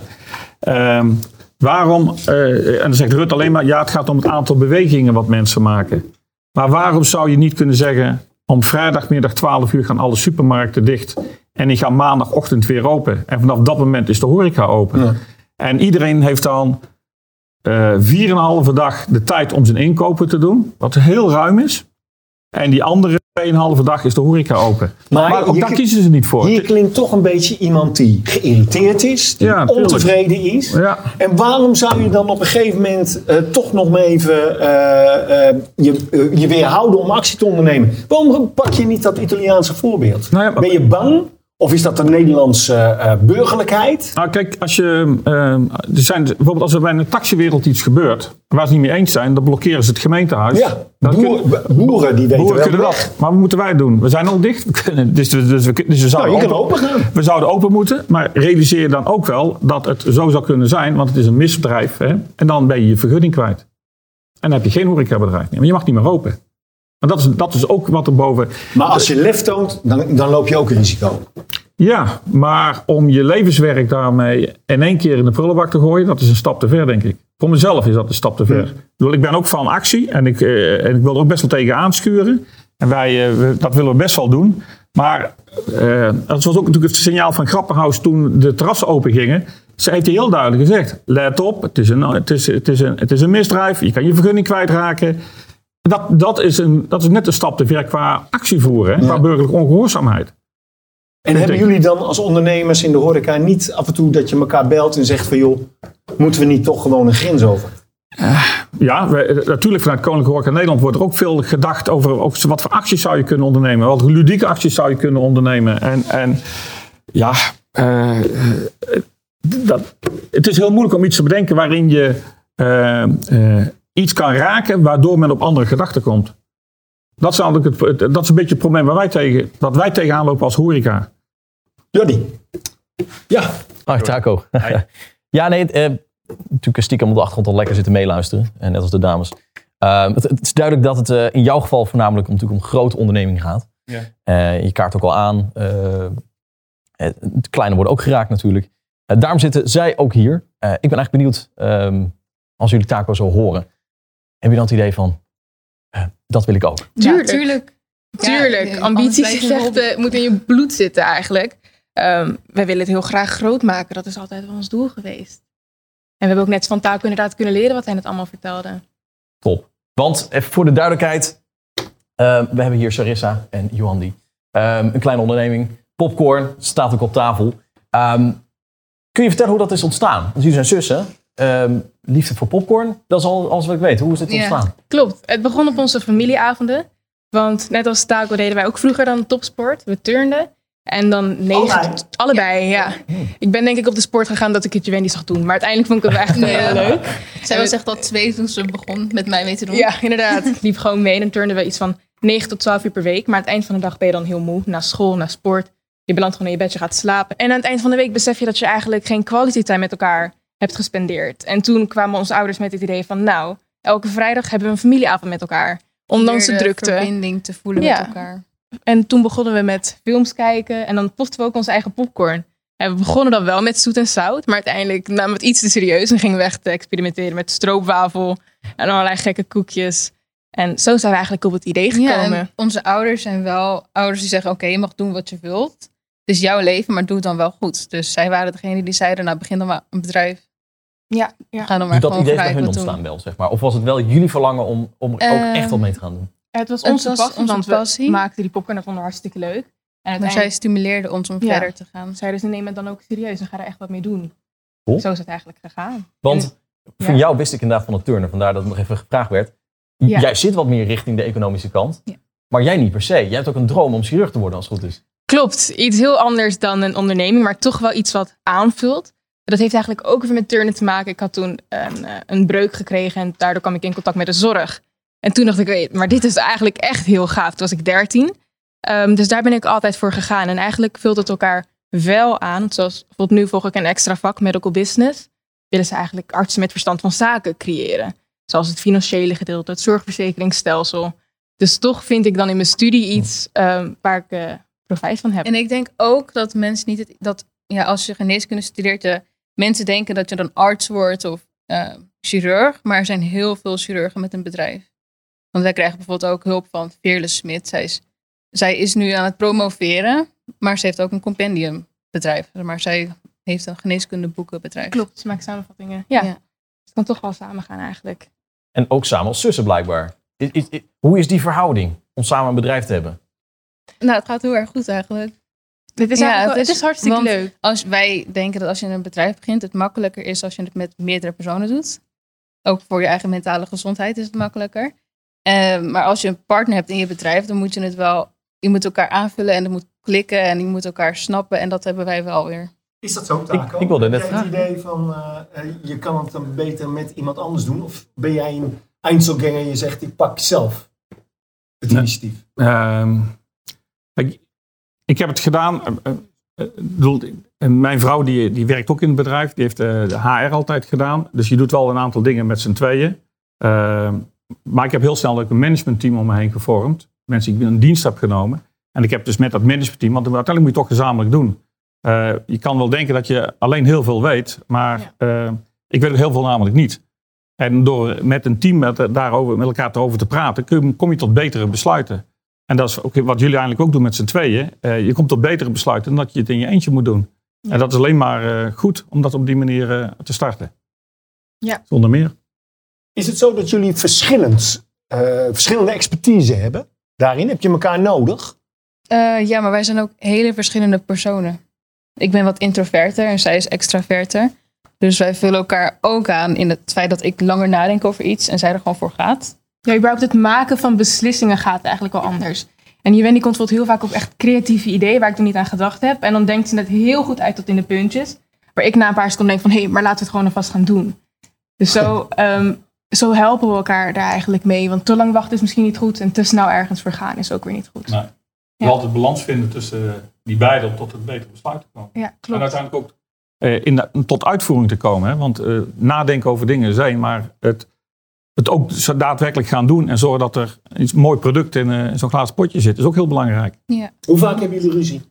Um, waarom, uh, en dan zegt Rut alleen maar, ja het gaat om het aantal bewegingen wat mensen maken. Maar waarom zou je niet kunnen zeggen, om vrijdagmiddag 12 uur gaan alle supermarkten dicht. En die gaan maandagochtend weer open. En vanaf dat moment is de horeca open. Ja. En iedereen heeft dan uh, 4,5 dag de tijd om zijn inkopen te doen. Wat heel ruim is. En die andere 2,5 dag is de horeca open. Maar, maar ook daar kiezen ze niet voor. Hier klinkt toch een beetje iemand die geïrriteerd is, die ja, ontevreden is. Ja. En waarom zou je dan op een gegeven moment uh, toch nog maar even uh, uh, je, je weerhouden om actie te ondernemen? Waarom pak je niet dat Italiaanse voorbeeld? Nou ja, ben je bang? Of is dat de Nederlandse uh, burgerlijkheid? Nou, kijk, als je, uh, er zijn, bijvoorbeeld als er bij een taxiwereld iets gebeurt waar ze niet mee eens zijn, dan blokkeren ze het gemeentehuis. Ja, boer, kun, boeren die weten boeren kunnen dat. Maar wat moeten wij doen? We zijn al dicht. We kunnen, dus, dus, we, dus we zouden nou, open, open We zouden open moeten, maar realiseer dan ook wel dat het zo zou kunnen zijn, want het is een misdrijf. Hè? En dan ben je je vergunning kwijt. En dan heb je geen horecabedrijf meer. Maar je mag niet meer open. Maar dat is, dat is ook wat er boven. Maar als je lef toont, dan, dan loop je ook risico. Ja, maar om je levenswerk daarmee in één keer in de prullenbak te gooien, dat is een stap te ver, denk ik. Voor mezelf is dat een stap te ver. Ik, bedoel, ik ben ook van actie en ik, uh, en ik wil er ook best wel tegen aanschuren. En wij, uh, dat willen we best wel doen. Maar uh, dat was ook natuurlijk het signaal van Grappenhaus toen de terrassen open gingen. Ze heeft heel duidelijk gezegd: let op, het is, een, het, is, het, is een, het is een misdrijf, je kan je vergunning kwijtraken. Dat, dat, is een, dat is net een stap te ver qua actie voeren, ja. qua burgerlijke ongehoorzaamheid. En hebben jullie dan als ondernemers in de horeca niet af en toe dat je elkaar belt en zegt van joh, moeten we niet toch gewoon een grens over? Uh, ja, we, natuurlijk vanuit Koninklijke Horeca Nederland wordt er ook veel gedacht over ook wat voor acties zou je kunnen ondernemen. Wat ludieke acties zou je kunnen ondernemen. En, en ja, uh, dat, het is heel moeilijk om iets te bedenken waarin je uh, iets kan raken waardoor men op andere gedachten komt. Dat is, het, dat is een beetje het probleem waar wij tegen, dat wij tegenaan lopen als horeca. Jordi. Ja. Hoi, Taco. ja, nee, eh, natuurlijk stiekem op de achtergrond al lekker zitten meeluisteren. En net als de dames. Uh, het, het, is duidelijk dat het uh, in jouw geval voornamelijk om, natuurlijk om grote ondernemingen gaat. Ja. Uh, je kaart ook al aan. het kleine wordt ook geraakt natuurlijk. daarom zitten zij ook hier. ik ben eigenlijk benieuwd, um, als jullie Taco zo horen. Heb je dan het idee van, dat wil ik ook? Tuurlijk. Ja, tuurlijk. Tuurlijk. Ja, Ambities vechten moet in je bloed zitten eigenlijk. Um, wij willen het heel graag groot maken. Dat is altijd wel ons doel geweest. En we hebben ook net van Taco inderdaad kunnen leren wat hij net allemaal vertelde. Top. Want even voor de duidelijkheid. Uh, we hebben hier Sarissa en Johandi. Um, een kleine onderneming. Popcorn staat ook op tafel. Um, kun je vertellen hoe dat is ontstaan? Want jullie zijn zussen. Um, liefde voor popcorn, dat is al alles wat ik weet. Hoe is dit ontstaan? Ja, klopt. Het begon op onze familieavonden. Want net als Taco deden wij ook vroeger dan topsport. We turnden. En dan negen... Allebei? Allebei, ja. Ik ben denk ik op de sport gegaan dat ik het Wendy zag doen. Maar uiteindelijk vond ik het echt heel leuk. Zij was echt al twee toen ze begon met mij mee te doen. Ja, inderdaad. Ik liep gewoon mee. En dan turnden we iets van 9 tot 12 uur per week. Maar aan het eind van de dag ben je dan heel moe. Na school, na sport. Je belandt gewoon in je bedje, gaat slapen. En aan het eind van de week besef je dat je eigenlijk geen quality time met elkaar hebt gespendeerd. En toen kwamen onze ouders met het idee van, nou, elke vrijdag hebben we een familieavond met elkaar. Ondanks de Weer drukte. verbinding te voelen Ja. met elkaar. En toen begonnen we met films kijken en dan posten we ook onze eigen popcorn. En we begonnen dan wel met zoet en zout, maar uiteindelijk namen we het iets te serieus en gingen we echt experimenteren met stroopwafel en allerlei gekke koekjes. En zo zijn we eigenlijk op het idee Ja, gekomen. en onze ouders zijn wel ouders die zeggen: Oké, je mag doen wat je wilt. Het is jouw leven, maar doe het dan wel goed. Dus zij waren degene die zeiden: Nou, begin dan maar een bedrijf. Ja, ja. Ga dan maar Dus dat idee is bij hun doen. ontstaan wel, zeg maar. Of was het wel jullie verlangen om, om er ook echt wat mee te gaan doen? Het was Het onze was passie, onze want passie. we maakten die popcorn, dat vonden we hartstikke leuk. En Maar zij uiteindelijk stimuleerde ons om Ja. verder te gaan. zeiden ze, neem het dan ook serieus en ga er echt wat mee doen. Cool. Zo is het eigenlijk gegaan. Want ja. van jou wist ik inderdaad van het turnen, vandaar dat het nog even gevraagd werd. Ja. Jij zit wat meer richting de economische kant, Ja. maar jij niet per se. Jij hebt ook een droom om chirurg te worden als het goed is. Klopt, iets heel anders dan een onderneming, maar toch wel iets wat aanvult. Dat heeft eigenlijk ook weer met turnen te maken. Ik had toen een, eh, een breuk gekregen en daardoor kwam ik in contact met de zorg. En toen dacht ik, maar dit is eigenlijk echt heel gaaf. Toen was ik 13. Ehm, dus daar ben ik altijd voor gegaan. En eigenlijk vult het elkaar wel aan. Zoals bijvoorbeeld nu volg ik een extra vak, medical business. Willen ze eigenlijk artsen met verstand van zaken creëren. Zoals het financiële gedeelte, het zorgverzekeringsstelsel. Dus toch vind ik dan in mijn studie iets ehm, waar ik eh, profijt van heb. En ik denk ook dat mensen niet dat ja, als je geneeskunde studeert, de mensen denken dat je dan arts wordt of eh, chirurg, maar er zijn heel veel chirurgen met een bedrijf. Want wij krijgen bijvoorbeeld ook hulp van Veerle Smit. Zij is, zij is nu aan het promoveren, maar ze heeft ook een compendiumbedrijf. Maar zij heeft een geneeskundeboekenbedrijf. Klopt, ze maken samenvattingen. Ja. Ja. Het kan toch wel samen gaan eigenlijk. En ook samen als zussen blijkbaar. Is, is- is- hoe is die verhouding om samen een bedrijf te hebben? Nou, het gaat heel erg goed eigenlijk. Dit is, Ja, het het is- hartstikke want- leuk. Als wij denken dat als je een bedrijf begint, het makkelijker is als je het met meerdere personen doet. Ook voor je eigen mentale gezondheid is het makkelijker. Eh, maar als je een partner hebt in je bedrijf, dan moet je het wel, je moet elkaar aanvullen en het moet klikken en je moet elkaar snappen. En dat hebben wij wel weer. Is dat zo, Taco? Ik- ik wilde net Heb jij het idee van, eh, eh, je kan het dan beter met iemand anders doen? Of ben jij een Einzelganger en je zegt, ik pak zelf het initiatief? Ehm, kijk, ik heb het gedaan. eh, eh, eh, bedoel, mijn vrouw die, die werkt ook in het bedrijf. Die heeft de HR altijd gedaan. Dus je doet wel een aantal dingen met z'n tweeën. Ehm, maar ik heb heel snel ook een managementteam om me heen gevormd. Mensen die ik in dienst heb genomen. En ik heb dus met dat managementteam, want uiteindelijk moet je het toch gezamenlijk doen. Je kan wel denken dat je alleen heel veel weet, maar ik weet het heel veel namelijk niet. En door met een team met, daarover, met elkaar over te praten, kun- kom je tot betere besluiten. En dat is ook wat jullie eigenlijk ook doen met z'n tweeën. Eh, je komt tot betere besluiten dan dat je het in je eentje moet doen. En dat is alleen maar eh, goed om dat op die manier eh, te starten. Ja. Zonder meer. Is het zo dat jullie verschillend, eh, verschillende expertise hebben? Daarin heb je elkaar nodig? Eh, ja, maar wij zijn ook hele verschillende personen. Ik ben wat introverter en zij is extraverter. Dus wij vullen elkaar ook aan in het feit dat ik langer nadenk over iets en zij er gewoon voor gaat. Ja, überhaupt het maken van beslissingen gaat eigenlijk wel anders. En Juwen die komt bijvoorbeeld heel vaak op echt creatieve ideeën waar ik toen niet aan gedacht heb. En dan denkt ze het heel goed uit tot in de puntjes. Waar ik na een paar seconden denk van, hé, maar laten we het gewoon alvast gaan doen. Dus zo, ehm, zo helpen we elkaar daar eigenlijk mee. Want te lang wachten is misschien niet goed. En te snel ergens voor gaan is ook weer niet goed. Nee. Je moet altijd balans vinden tussen die beiden om tot een beter besluit te komen. Ja, En uiteindelijk ook eh, in de- tot uitvoering te komen. Hè? Want eh, nadenken over dingen zijn, maar het, het ook zo daadwerkelijk gaan doen en zorgen dat er iets mooi product in, eh, in zo'n glazen potje zit, is ook heel belangrijk. Hoe vaak hebben jullie ruzie?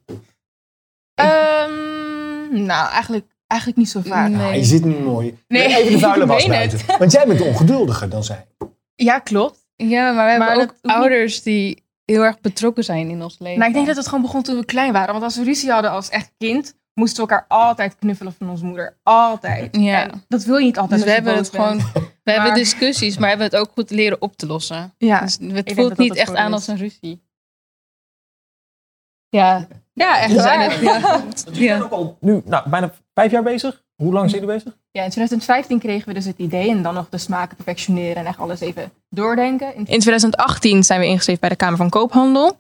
Ehm, nou, eigenlijk, eigenlijk niet zo vaak. Nee. Je zit nu mooi. Nee, Even de vuile was buiten. Want jij bent ongeduldiger dan zij. Ja, klopt. Ja, maar we hebben Maar ook ouders die heel erg betrokken zijn in ons leven. Nou, ik denk dat het gewoon begon toen we klein waren. Want als we ruzie hadden als echt kind, moesten we elkaar altijd knuffelen van onze moeder. Altijd. Ja. En dat wil je niet altijd. Dus we hebben het bent. gewoon, we hebben discussies, maar hebben het ook goed leren op te lossen. Ja, Dus het voelt dat niet dat echt aan als een ruzie. Ja, ja echt we waar. zijn het. Ja. Jullie zijn ook al nu nou, bijna vijf jaar bezig. Hoe lang zijn jullie bezig? Ja, in 2015 kregen we dus het idee en dan nog de smaken perfectioneren en echt alles even doordenken. In 2018 zijn we ingeschreven bij de Kamer van Koophandel.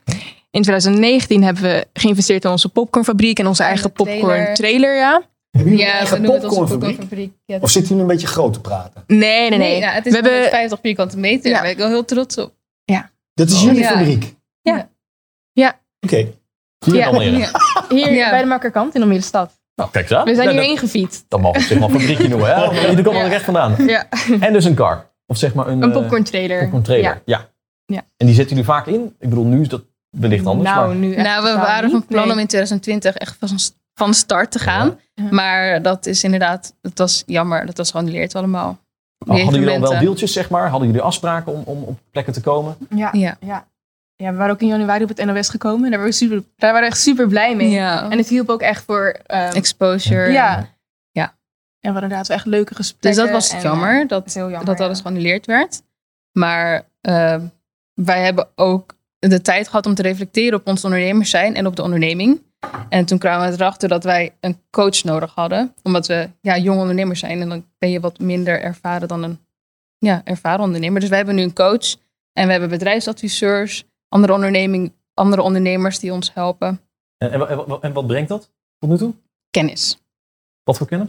In 2019 hebben we geïnvesteerd in onze popcornfabriek en onze eigen popcorn trailer, ja. Hebben jullie een Ja, we eigen noemen het onze popcornfabriek? popcornfabriek. Ja, Of zitten jullie een beetje groot te praten? Nee, nee, nee. nee, ja, het is we hebben, met 50 vierkante meter. Ja. Daar ben ik wel heel trots op. Dat is Oh. jullie Ja. fabriek? Ja. Ja. Oké. Ja. Almere. Ja. hier Ja. bij de Makkerkant in Almere Stad. Nou, kijk eens aan. We zijn Ja, hierheen gefietst. Dat mag ik zeg maar een fabriekje noemen. Hè? Jullie komen er echt vandaan. Ja. En dus een car. Of zeg maar een, Een eh, popcorn trailer. popcorn trailer. Ja. Ja. Ja. En die zetten jullie vaak in? Ik bedoel, nu is dat wellicht anders. Nou, maar... nu nou, we waren van plan om in 2020 echt van, van start te gaan. Ja. Maar dat is inderdaad, dat was jammer. Dat was geannuleerd allemaal. Die hadden jullie al wel deeltjes, zeg maar? Hadden jullie afspraken om, om op plekken te komen? Ja, Ja. ja. ja, we waren ook in januari op het NOS gekomen. En daar waren we, super, daar waren we echt super blij mee. Ja. En het hielp ook echt voor... ehm, Exposure. ja. Ja. En we hadden inderdaad wel echt leuke Dus gesprekken. dat was en, jammer, eh, dat, jammer, dat ja. alles geannuleerd werd. Maar eh, wij hebben ook de tijd gehad om te reflecteren op ons ondernemers zijn en op de onderneming. En toen kwamen we erachter dat wij een coach nodig hadden. Omdat we ja, jonge ondernemers zijn en dan ben je wat minder ervaren dan een ja, ervaren ondernemer. Dus wij hebben nu een coach en we hebben bedrijfsadviseurs, andere, onderneming, andere ondernemers die ons helpen. En, en, en, wat- en wat brengt dat tot nu toe? Kennis. Wat voor kennis?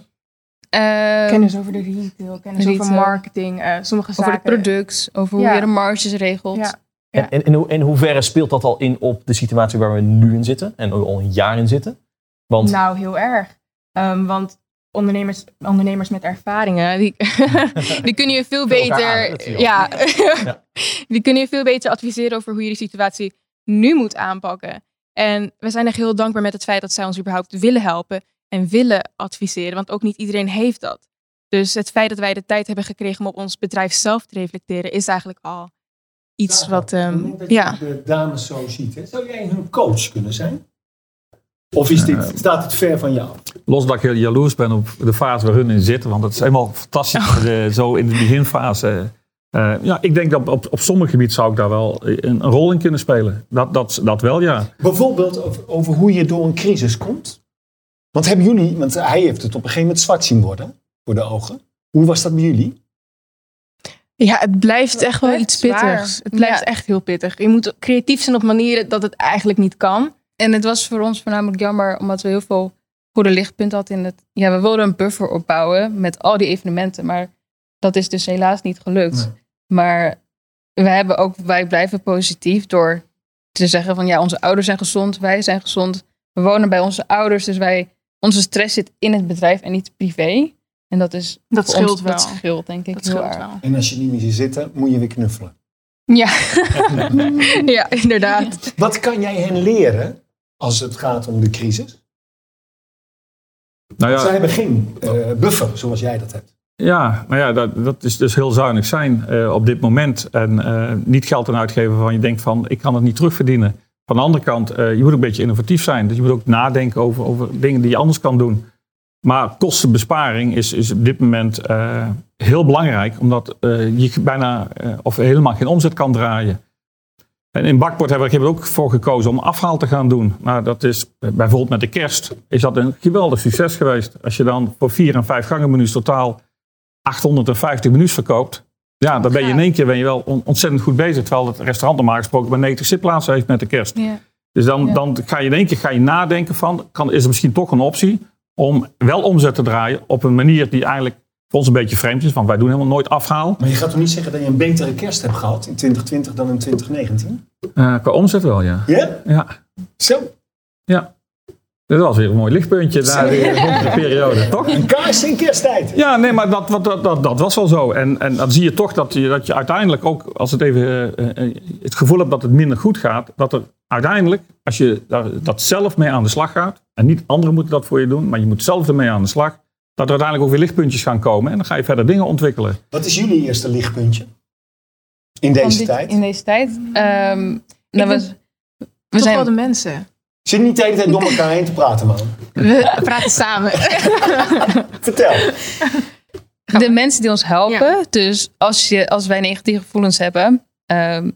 Eh, Kennis over de retail, kennis over marketing, eh, sommige over zaken. het product, over hoe Ja. je de marges regelt. Ja. En, en, in, ho- in hoeverre speelt dat al in op de situatie waar we nu in zitten? En al een jaar in zitten? Want Nou, heel erg. Ehm, want ondernemers, ondernemers met ervaringen, die, die kunnen je veel beter. aan, ja, Ja. die kunnen je veel beter adviseren over hoe je de situatie nu moet aanpakken. En we zijn echt heel dankbaar met het feit dat zij ons überhaupt willen helpen en willen adviseren. Want ook niet iedereen heeft dat. Dus het feit dat wij de tijd hebben gekregen om op ons bedrijf zelf te reflecteren, is eigenlijk al iets wat. ehm, ja. de dames zo ziet. Hè? Zou jij hun coach kunnen zijn? Of is dit, staat het ver van jou? Los dat ik heel jaloers ben op de fase waar hun in zitten. Want het is helemaal fantastisch. de- zo in de beginfase. Eh, ja, ik denk dat op, op sommige gebieden zou ik daar wel een, een rol in kunnen spelen. Dat, dat, dat wel, ja. Bijvoorbeeld over, over hoe je door een crisis komt. Want hebben jullie, want hij heeft het op een gegeven moment zwart zien worden voor de ogen. Hoe was dat bij jullie? Ja, het blijft echt wel iets zwaar. pittigs. Het blijft Ja. echt heel pittig. Je moet creatief zijn op manieren dat het eigenlijk niet kan. En het was voor ons voornamelijk jammer, omdat we heel veel goede lichtpunten hadden in het. Ja, we wilden een buffer opbouwen met al die evenementen, maar dat is dus helaas niet gelukt. Maar we hebben ook, wij blijven positief door te zeggen van ja, onze ouders zijn gezond, wij zijn gezond, we wonen bij onze ouders, dus wij, onze stress zit in het bedrijf en niet privé. En dat is Dat scheelt ons, wel. Dat scheelt denk ik Dat heel scheelt erg. wel. En als je niet meer ziet zitten, moet je weer knuffelen. Ja. ja, inderdaad. Wat kan jij hen leren als het gaat om de crisis? Nou Zij ja, hebben geen eh, buffer zoals jij dat hebt. ja, maar ja dat, dat is dus heel zuinig zijn eh, op dit moment. En eh, niet geld aan uitgeven waarvan je denkt van ik kan het niet terugverdienen. Van de andere kant, eh, je moet een beetje innovatief zijn. Dus je moet ook nadenken over, over dingen die je anders kan doen. Maar kostenbesparing is, is op dit moment eh, heel belangrijk. Omdat eh, je bijna eh, of helemaal geen omzet kan draaien. En in Bakport hebben we er ook voor gekozen om afhaal te gaan doen. Nou, dat is bijvoorbeeld met de kerst is dat een geweldig succes geweest. Als je dan voor vier en vijf gangen menus totaal 850 menus verkoopt. Ja, dan ben je in één keer ben je wel on- ontzettend goed bezig. Terwijl het restaurant normaal gesproken maar 90 zitplaatsen heeft met de kerst. Ja. Dus dan, dan ga je in één keer ga je nadenken van, kan, is er misschien toch een optie om wel omzet te draaien op een manier die eigenlijk voor ons een beetje vreemd is. Want wij doen helemaal nooit afhaal. Maar je gaat toch niet zeggen dat je een betere kerst hebt gehad in 2020 dan in 2019? Eh, qua omzet wel, ja. Ja? Ja, Zo. ja. Dat was weer een mooi lichtpuntje na de donkere periode, toch? Een kaars in kersttijd. Ja, nee, maar dat, dat, dat, dat, was wel zo. En, en dan zie je toch dat je, dat je uiteindelijk ook, als het even eh, eh, het gevoel hebt dat het minder goed gaat, dat er uiteindelijk, als je daar, dat zelf mee aan de slag gaat, en niet anderen moeten dat voor je doen, maar je moet zelf ermee aan de slag, dat er uiteindelijk ook weer lichtpuntjes gaan komen. En dan ga je verder dingen ontwikkelen. Wat is jullie eerste lichtpuntje? In deze dit- tijd? In deze tijd. We, denk we Toch zijn wel de mensen. Zit niet de hele tijd door elkaar heen te praten, man. We praten samen. Vertel. de mensen die ons helpen. Dus als, je, als wij negatieve gevoelens hebben, ehm,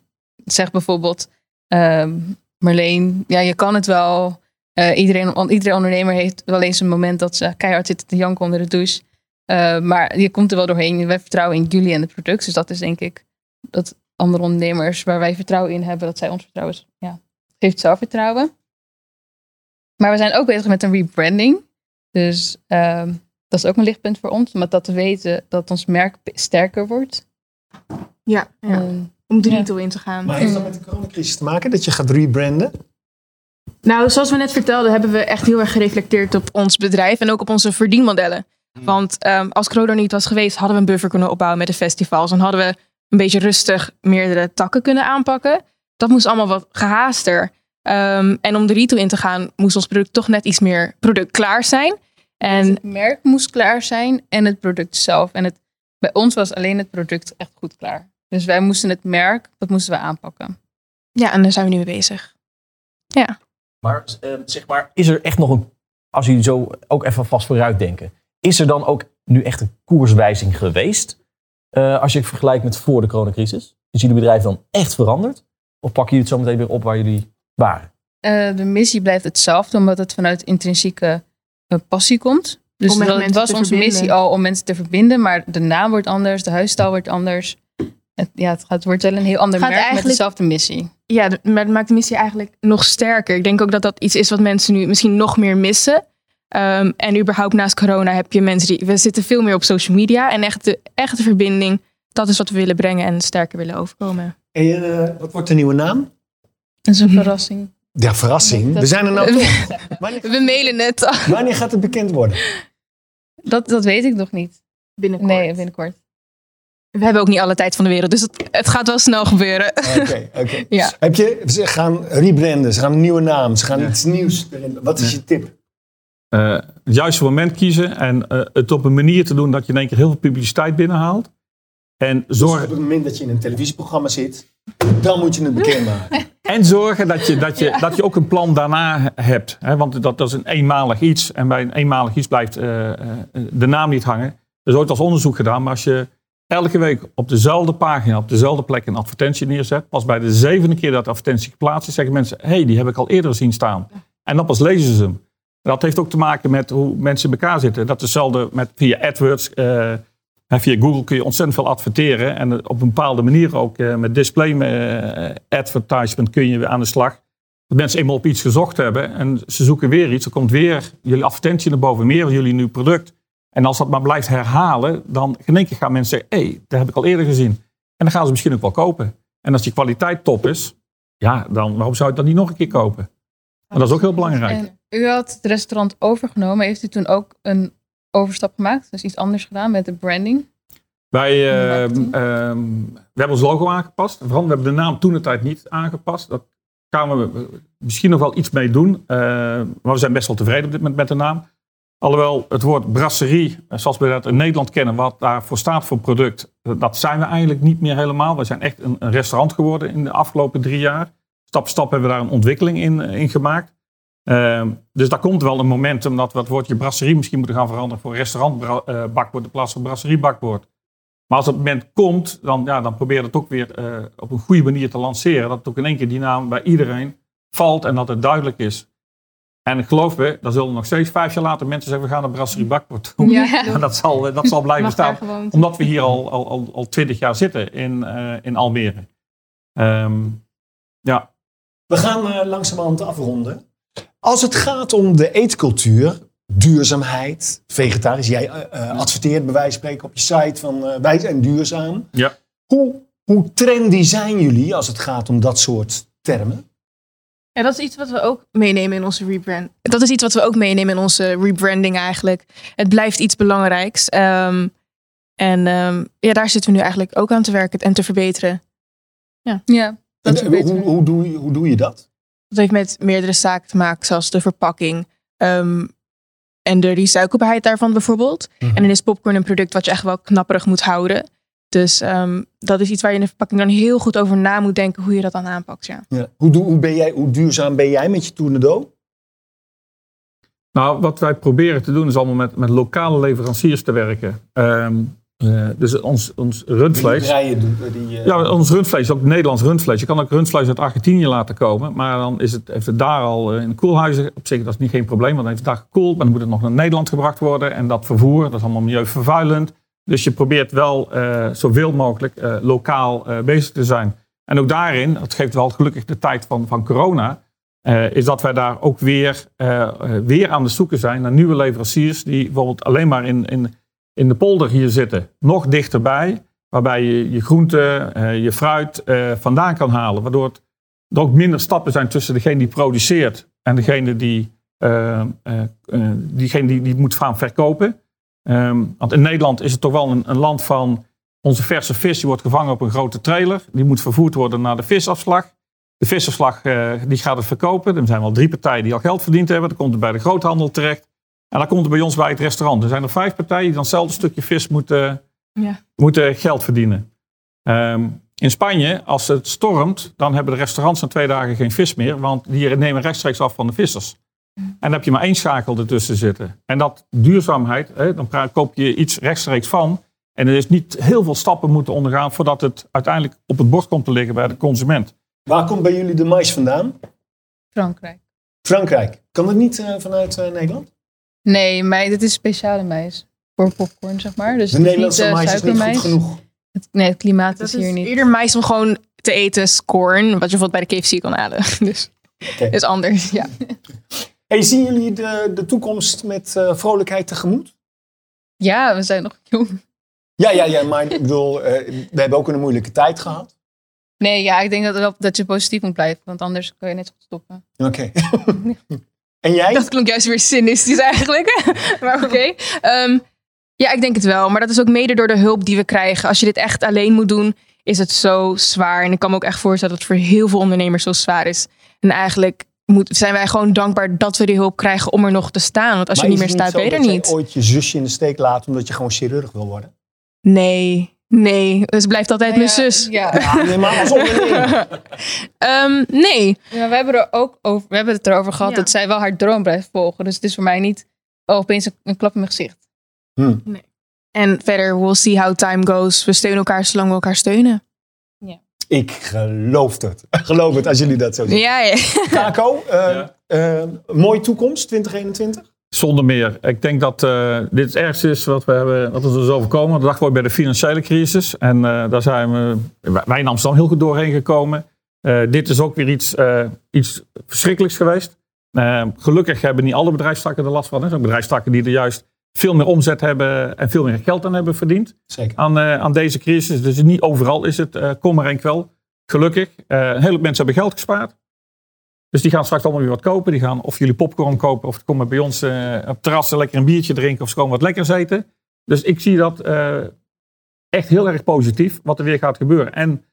zeg bijvoorbeeld ehm, Marleen, ja, je kan het wel. Eh, iedereen, iedere ondernemer heeft wel eens een moment dat ze keihard zitten te janken onder de douche. Eh, maar je komt er wel doorheen. Wij vertrouwen in jullie en de producten. Dus dat is denk ik dat andere ondernemers waar wij vertrouwen in hebben, dat zij ons vertrouwen. Ja, geeft zelfvertrouwen. Maar we zijn ook bezig met een rebranding. Dus ehm, dat is ook een lichtpunt voor ons. Om dat te weten dat ons merk sterker wordt. Ja, ja. Ehm, om de Ja. retail in te gaan. Maar heeft dat met de coronacrisis te maken dat je gaat rebranden? Nou, zoals we net vertelden, hebben we echt heel erg gereflecteerd op ons bedrijf en ook op onze verdienmodellen. Want ehm, als corona er niet was geweest, hadden we een buffer kunnen opbouwen met de festivals. En hadden we een beetje rustig meerdere takken kunnen aanpakken. Dat moest allemaal wat gehaaster. Ehm, en om de retail in te gaan, moest ons product toch net iets meer product klaar zijn. En het merk moest klaar zijn en het product zelf. En het, bij ons was alleen het product echt goed klaar. Dus wij moesten het merk, dat moesten we aanpakken. Ja, en daar zijn we nu mee bezig. Ja. Maar uh, zeg maar, is er echt nog een, als jullie zo ook even vast vooruit denken, is er dan ook nu echt een koerswijzing geweest? Uh, als je het vergelijkt met voor de coronacrisis? Is jullie bedrijf dan echt veranderd? Of pakken jullie het zo meteen weer op waar jullie Uh, de missie blijft hetzelfde, omdat het vanuit intrinsieke passie komt. Dus om dat, het was onze missie al om mensen te verbinden, maar de naam wordt anders, de huisstijl wordt anders. Het, ja, het, gaat, wordt wel een heel ander merk met dezelfde missie. Ja, maar het maakt de missie eigenlijk nog sterker. Ik denk ook dat dat iets is wat mensen nu misschien nog meer missen. Um, en überhaupt naast corona heb je mensen die... We zitten veel meer op social media. En echt de echte verbinding, dat is wat we willen brengen en sterker willen overkomen. En uh, wat wordt de nieuwe naam? Dat is een verrassing. Ja, verrassing. We zijn er nou toch. we mailen het. Wanneer gaat het bekend worden? Dat, dat weet ik nog niet. Binnenkort. Nee, binnenkort. We hebben ook niet alle tijd van de wereld, dus het, het gaat wel snel gebeuren. Oké, oké. ja. Heb je, ze gaan rebranden, ze gaan een nieuwe naam, ze gaan iets nieuws erin. Wat is je tip? Uh, het juiste moment kiezen en uh, het op een manier te doen dat je in één keer heel veel publiciteit binnenhaalt. En zorg... Dus op het moment dat je in een televisieprogramma zit, dan moet je het bekendmaken. En zorgen dat je, dat je, ja. dat je ook een plan daarna hebt. Hè? Want dat, dat is een eenmalig iets. En bij een eenmalig iets blijft uh, de naam niet hangen. Er is ooit als onderzoek gedaan, maar als je elke week op dezelfde pagina, op dezelfde plek een advertentie neerzet. Pas bij de zevende keer dat de advertentie geplaatst is, zeggen mensen: hé, hey, die heb ik al eerder zien staan. En dan pas lezen ze hem. Dat heeft ook te maken met hoe mensen in elkaar zitten. Dat is hetzelfde met via AdWords. Uh, via Google kun je ontzettend veel adverteren. En op een bepaalde manier ook uh, met display uh, advertisement kun je aan de slag. Dat mensen eenmaal op iets gezocht hebben en ze zoeken weer iets. Er komt weer jullie advertentie naar boven, meer van jullie nieuw product. En als dat maar blijft herhalen, dan in één keer gaan mensen zeggen, hé, hey, dat heb ik al eerder gezien. En dan gaan ze misschien ook wel kopen. En als die kwaliteit top is, ja, dan waarom zou je dat niet nog een keer kopen? Maar dat is ook heel belangrijk. En u had het restaurant overgenomen. Heeft u toen ook een overstap gemaakt? Dus iets anders gedaan met de branding? Wij uh, uh, we hebben ons logo aangepast. Vooral, we hebben de naam toen de tijd niet aangepast. Dat gaan we misschien nog wel iets mee doen. Uh, maar we zijn best wel tevreden op dit moment met de naam. Alhoewel het woord brasserie, eh, zoals we dat in Nederland kennen, wat daarvoor staat voor product, dat zijn we eigenlijk niet meer helemaal. We zijn echt een, een restaurant geworden in de afgelopen drie jaar. Stap voor stap hebben we daar een ontwikkeling in, in gemaakt. Uh, dus daar komt wel een momentum dat we het woordje brasserie misschien moeten gaan veranderen voor restaurantbakwoord in plaats van brasseriebakwoord. Maar als dat moment komt, dan, ja, dan probeer je het ook weer uh, op een goede manier te lanceren. Dat het ook in één keer die naam bij iedereen valt en dat het duidelijk is. En geloof me, dan zullen nog steeds vijf jaar later mensen zeggen: we gaan een brasserie bakwoord doen. Ja. En dat zal, dat zal blijven staan. Omdat we hier al, al, al, al twintig jaar zitten in, uh, in Almere. Um, ja. We gaan uh, langzamerhand afronden. Als het gaat om de eetcultuur, duurzaamheid, vegetarisch. Jij uh, adverteert bij wijze van spreken op je site van uh, wij zijn duurzaam. Ja. Hoe, hoe trendy zijn jullie als het gaat om dat soort termen? Ja, dat is iets wat we ook meenemen in onze rebrand. Dat is iets wat we ook meenemen in onze rebranding eigenlijk. Het blijft iets belangrijks. Um, en um, ja, daar zitten we nu eigenlijk ook aan te werken en te verbeteren. Ja, ja dat en, hoe, hoe, doe je, hoe doe je dat? Dat heeft met meerdere zaken te maken, zoals de verpakking um, en de recyclebaarheid daarvan bijvoorbeeld. Mm -hmm. En dan is popcorn een product wat je echt wel knapperig moet houden. Dus um, dat is iets waar je in de verpakking dan heel goed over na moet denken hoe je dat dan aanpakt. Ja. ja. Hoe, hoe, ben jij, hoe duurzaam ben jij met je tournedo? Nou, wat wij proberen te doen is allemaal met, met lokale leveranciers te werken. Um, uh, dus ons, ons rundvlees. Die, die, uh... Ja, ons rundvlees, ook Nederlands rundvlees. Je kan ook rundvlees uit Argentinië laten komen. Maar dan is het, heeft het daar al in de koelhuizen. Op zich dat is niet geen probleem, want dan heeft het daar gekoeld. Maar dan moet het nog naar Nederland gebracht worden. En dat vervoer, dat is allemaal milieuvervuilend. Dus je probeert wel uh, zoveel mogelijk lokaal bezig te zijn. En ook daarin, dat geeft wel gelukkig de tijd van, van corona, is dat wij daar ook weer, weer aan de zoeken zijn naar nieuwe leveranciers die bijvoorbeeld alleen maar in, in, in de polder hier zitten. Nog dichterbij, waarbij je je groenten, je fruit vandaan kan halen. Waardoor het, er ook minder stappen zijn tussen degene die produceert en degene die, diegene die, die moet gaan verkopen. Um, want in Nederland is het toch wel een, land van Onze verse vis die wordt gevangen op een grote trailer. Die moet vervoerd worden naar de visafslag. De visafslag eh, die gaat het verkopen. Er zijn wel drie partijen die al geld verdiend hebben. Dan komt het bij de groothandel terecht. En dan komt het bij ons bij het restaurant. Er zijn er vijf partijen die dan hetzelfde stukje vis moeten, Ja. moeten geld verdienen. Ehm, in Spanje, als het stormt, dan hebben de restaurants na twee dagen geen vis meer. Want die nemen rechtstreeks af van de vissers. En dan heb je maar één schakel ertussen zitten. En dat duurzaamheid, hè, dan koop je iets rechtstreeks van. En er is niet heel veel stappen moeten ondergaan voordat het uiteindelijk op het bord komt te liggen bij de consument. Waar komt bij jullie de mais vandaan? Frankrijk. Frankrijk. Kan het niet eh, vanuit eh, Nederland? Nee, maar dit is speciale mais. Voor popcorn, zeg maar. Dus De het is Nederlandse niet, eh, mais is niet goed genoeg. Het, nee, het klimaat Dat is is hier niet. eerder mais om gewoon te eten is corn. Wat je bijvoorbeeld bij de KFC kan halen. Dus is anders, ja. Hey, zien jullie de, de toekomst met eh, vrolijkheid tegemoet? Ja, we zijn nog jong. Ja, ja, ja, maar ik bedoel, eh, we hebben ook een moeilijke tijd gehad. Nee, ja, ik denk dat, dat je positief moet blijven. Want anders kun je net zo goed stoppen. Oké. en jij? Dat klonk juist weer cynistisch eigenlijk. maar oké. Ehm, ja, ik denk het wel. Maar dat is ook mede door de hulp die we krijgen. Als je dit echt alleen moet doen, is het zo zwaar. En ik kan me ook echt voorstellen dat het voor heel veel ondernemers zo zwaar is. En eigenlijk moet, zijn wij gewoon dankbaar dat we die hulp krijgen om er nog te staan. Want als Maar je niet meer staat, ben je er niet. ooit je zusje in de steek laat omdat je gewoon chirurg wil worden? Nee, nee. Dus het blijft altijd mijn zus. Ja. Ja, nee, maar als. Ehm, nee. Ja, we hebben er ook over, we hebben het erover gehad Ja. dat zij wel haar droom blijft volgen. Dus het is voor mij niet oh, opeens een, een klap in mijn gezicht. En verder, we'll see how time goes. We steunen elkaar zolang we elkaar steunen. Ik geloof het. Geloof het als jullie dat zo zeggen. Ja, ja. Kako, eh, Ja. eh, mooie toekomst 2021? Zonder meer. Ik denk dat eh, dit het ergste is wat, we hebben, wat ons is overkomen. Dat dachten we bij de financiële crisis. En eh, daar zijn we, wij in Amsterdam heel goed doorheen gekomen. Eh, dit is ook weer iets, iets verschrikkelijks geweest. Gelukkig hebben niet alle bedrijfstakken er last van. Er zijn bedrijfstakken die er juist veel meer omzet hebben en veel meer geld aan hebben verdiend Zeker. aan, aan deze crisis. Dus niet overal is het eh kommer en kwel. Gelukkig. Een heleboel mensen hebben geld gespaard. Dus die gaan straks allemaal weer wat kopen. Die gaan of jullie popcorn kopen of komen bij ons eh, op het terras lekker een biertje drinken of ze komen wat lekkers eten. Dus ik zie dat eh, echt heel erg positief wat er weer gaat gebeuren. En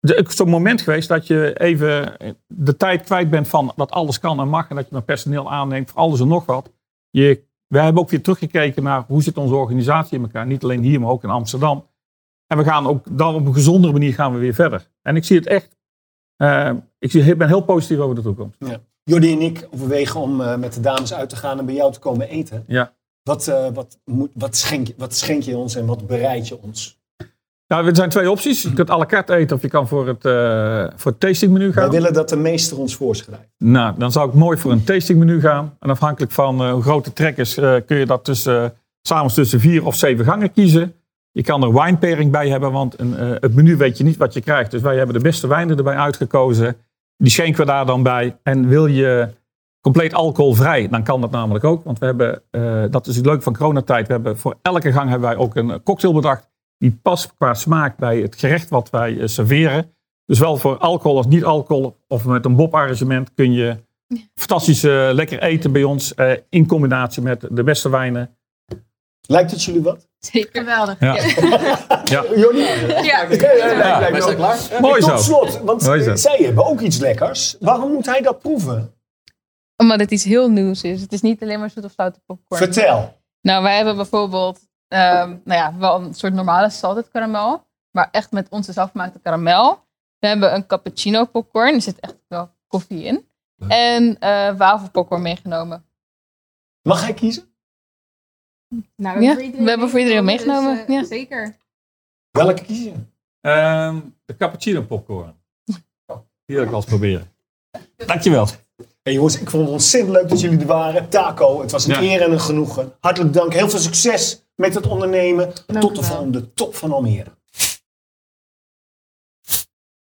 er is zo'n moment geweest dat je even de tijd kwijt bent van dat alles kan en mag en dat je maar personeel aanneemt voor alles en nog wat. Je, wij hebben ook weer teruggekeken naar hoe zit onze organisatie in elkaar. Niet alleen hier, maar ook in Amsterdam. En we gaan ook dan op een gezondere manier gaan we weer verder. En ik zie het echt, eh, ik ben heel positief over de toekomst. Jordi en ik overwegen om eh, met de dames uit te gaan en bij jou te komen eten. Ja. Wat, eh, wat, moet, wat, schenk, je- wat schenk je ons en wat bereid je ons? Nou, er zijn twee opties. Je kunt à la carte eten of je kan voor het, eh voor het tastingmenu gaan. Wij willen dat de meester ons voorschrijft. Nou, dan zou ik mooi voor een tastingmenu gaan. En afhankelijk van hoe groot de trek is, kun je dat tussen, s'avonds tussen vier of zeven gangen kiezen. Je kan er wine pairing bij hebben, want een, het menu weet je niet wat je krijgt. Dus wij hebben de beste wijnen erbij uitgekozen. Die schenken we daar dan bij. En wil je compleet alcoholvrij, dan kan dat namelijk ook. Want we hebben, eh, dat is het leuke van coronatijd, we hebben voor elke gang hebben wij ook een cocktail bedacht. Die past qua smaak bij het gerecht wat wij eh, serveren. Dus wel voor alcohol als niet alcohol of met een Bob-arrangement kun je fantastisch eh, lekker eten bij ons. in combinatie met de beste wijnen. Lijkt het jullie wat? Zeker. Geweldig. Ja. Ja. Jordi? Ja. Lijkt me ook. Mooi Tot zo. slot, want zo. zij hebben ook iets lekkers. Waarom moet hij dat proeven? Omdat het iets heel nieuws is. Het is niet alleen maar zoet of zoute popcorn. Vertel. Nou, wij hebben bijvoorbeeld ehm, nou ja, wel een soort normale salted karamel. Maar echt met onze zelfgemaakte karamel. We hebben een cappuccino popcorn. Er zit echt wel koffie in. En eh wafelpopcorn meegenomen. Mag hij kiezen? Nou, Ja, we hebben voor iedereen meegenomen. ja. Zeker. Welke kies je? Ehm, de cappuccino popcorn. Die wil ik wel eens proberen. Dankjewel. Hey jongens, ik vond het ontzettend leuk dat jullie er waren. Taco, het was een Ja. eer en een genoegen. Hartelijk dank. Heel veel succes met het ondernemen. Tot de wel. volgende top van Almere.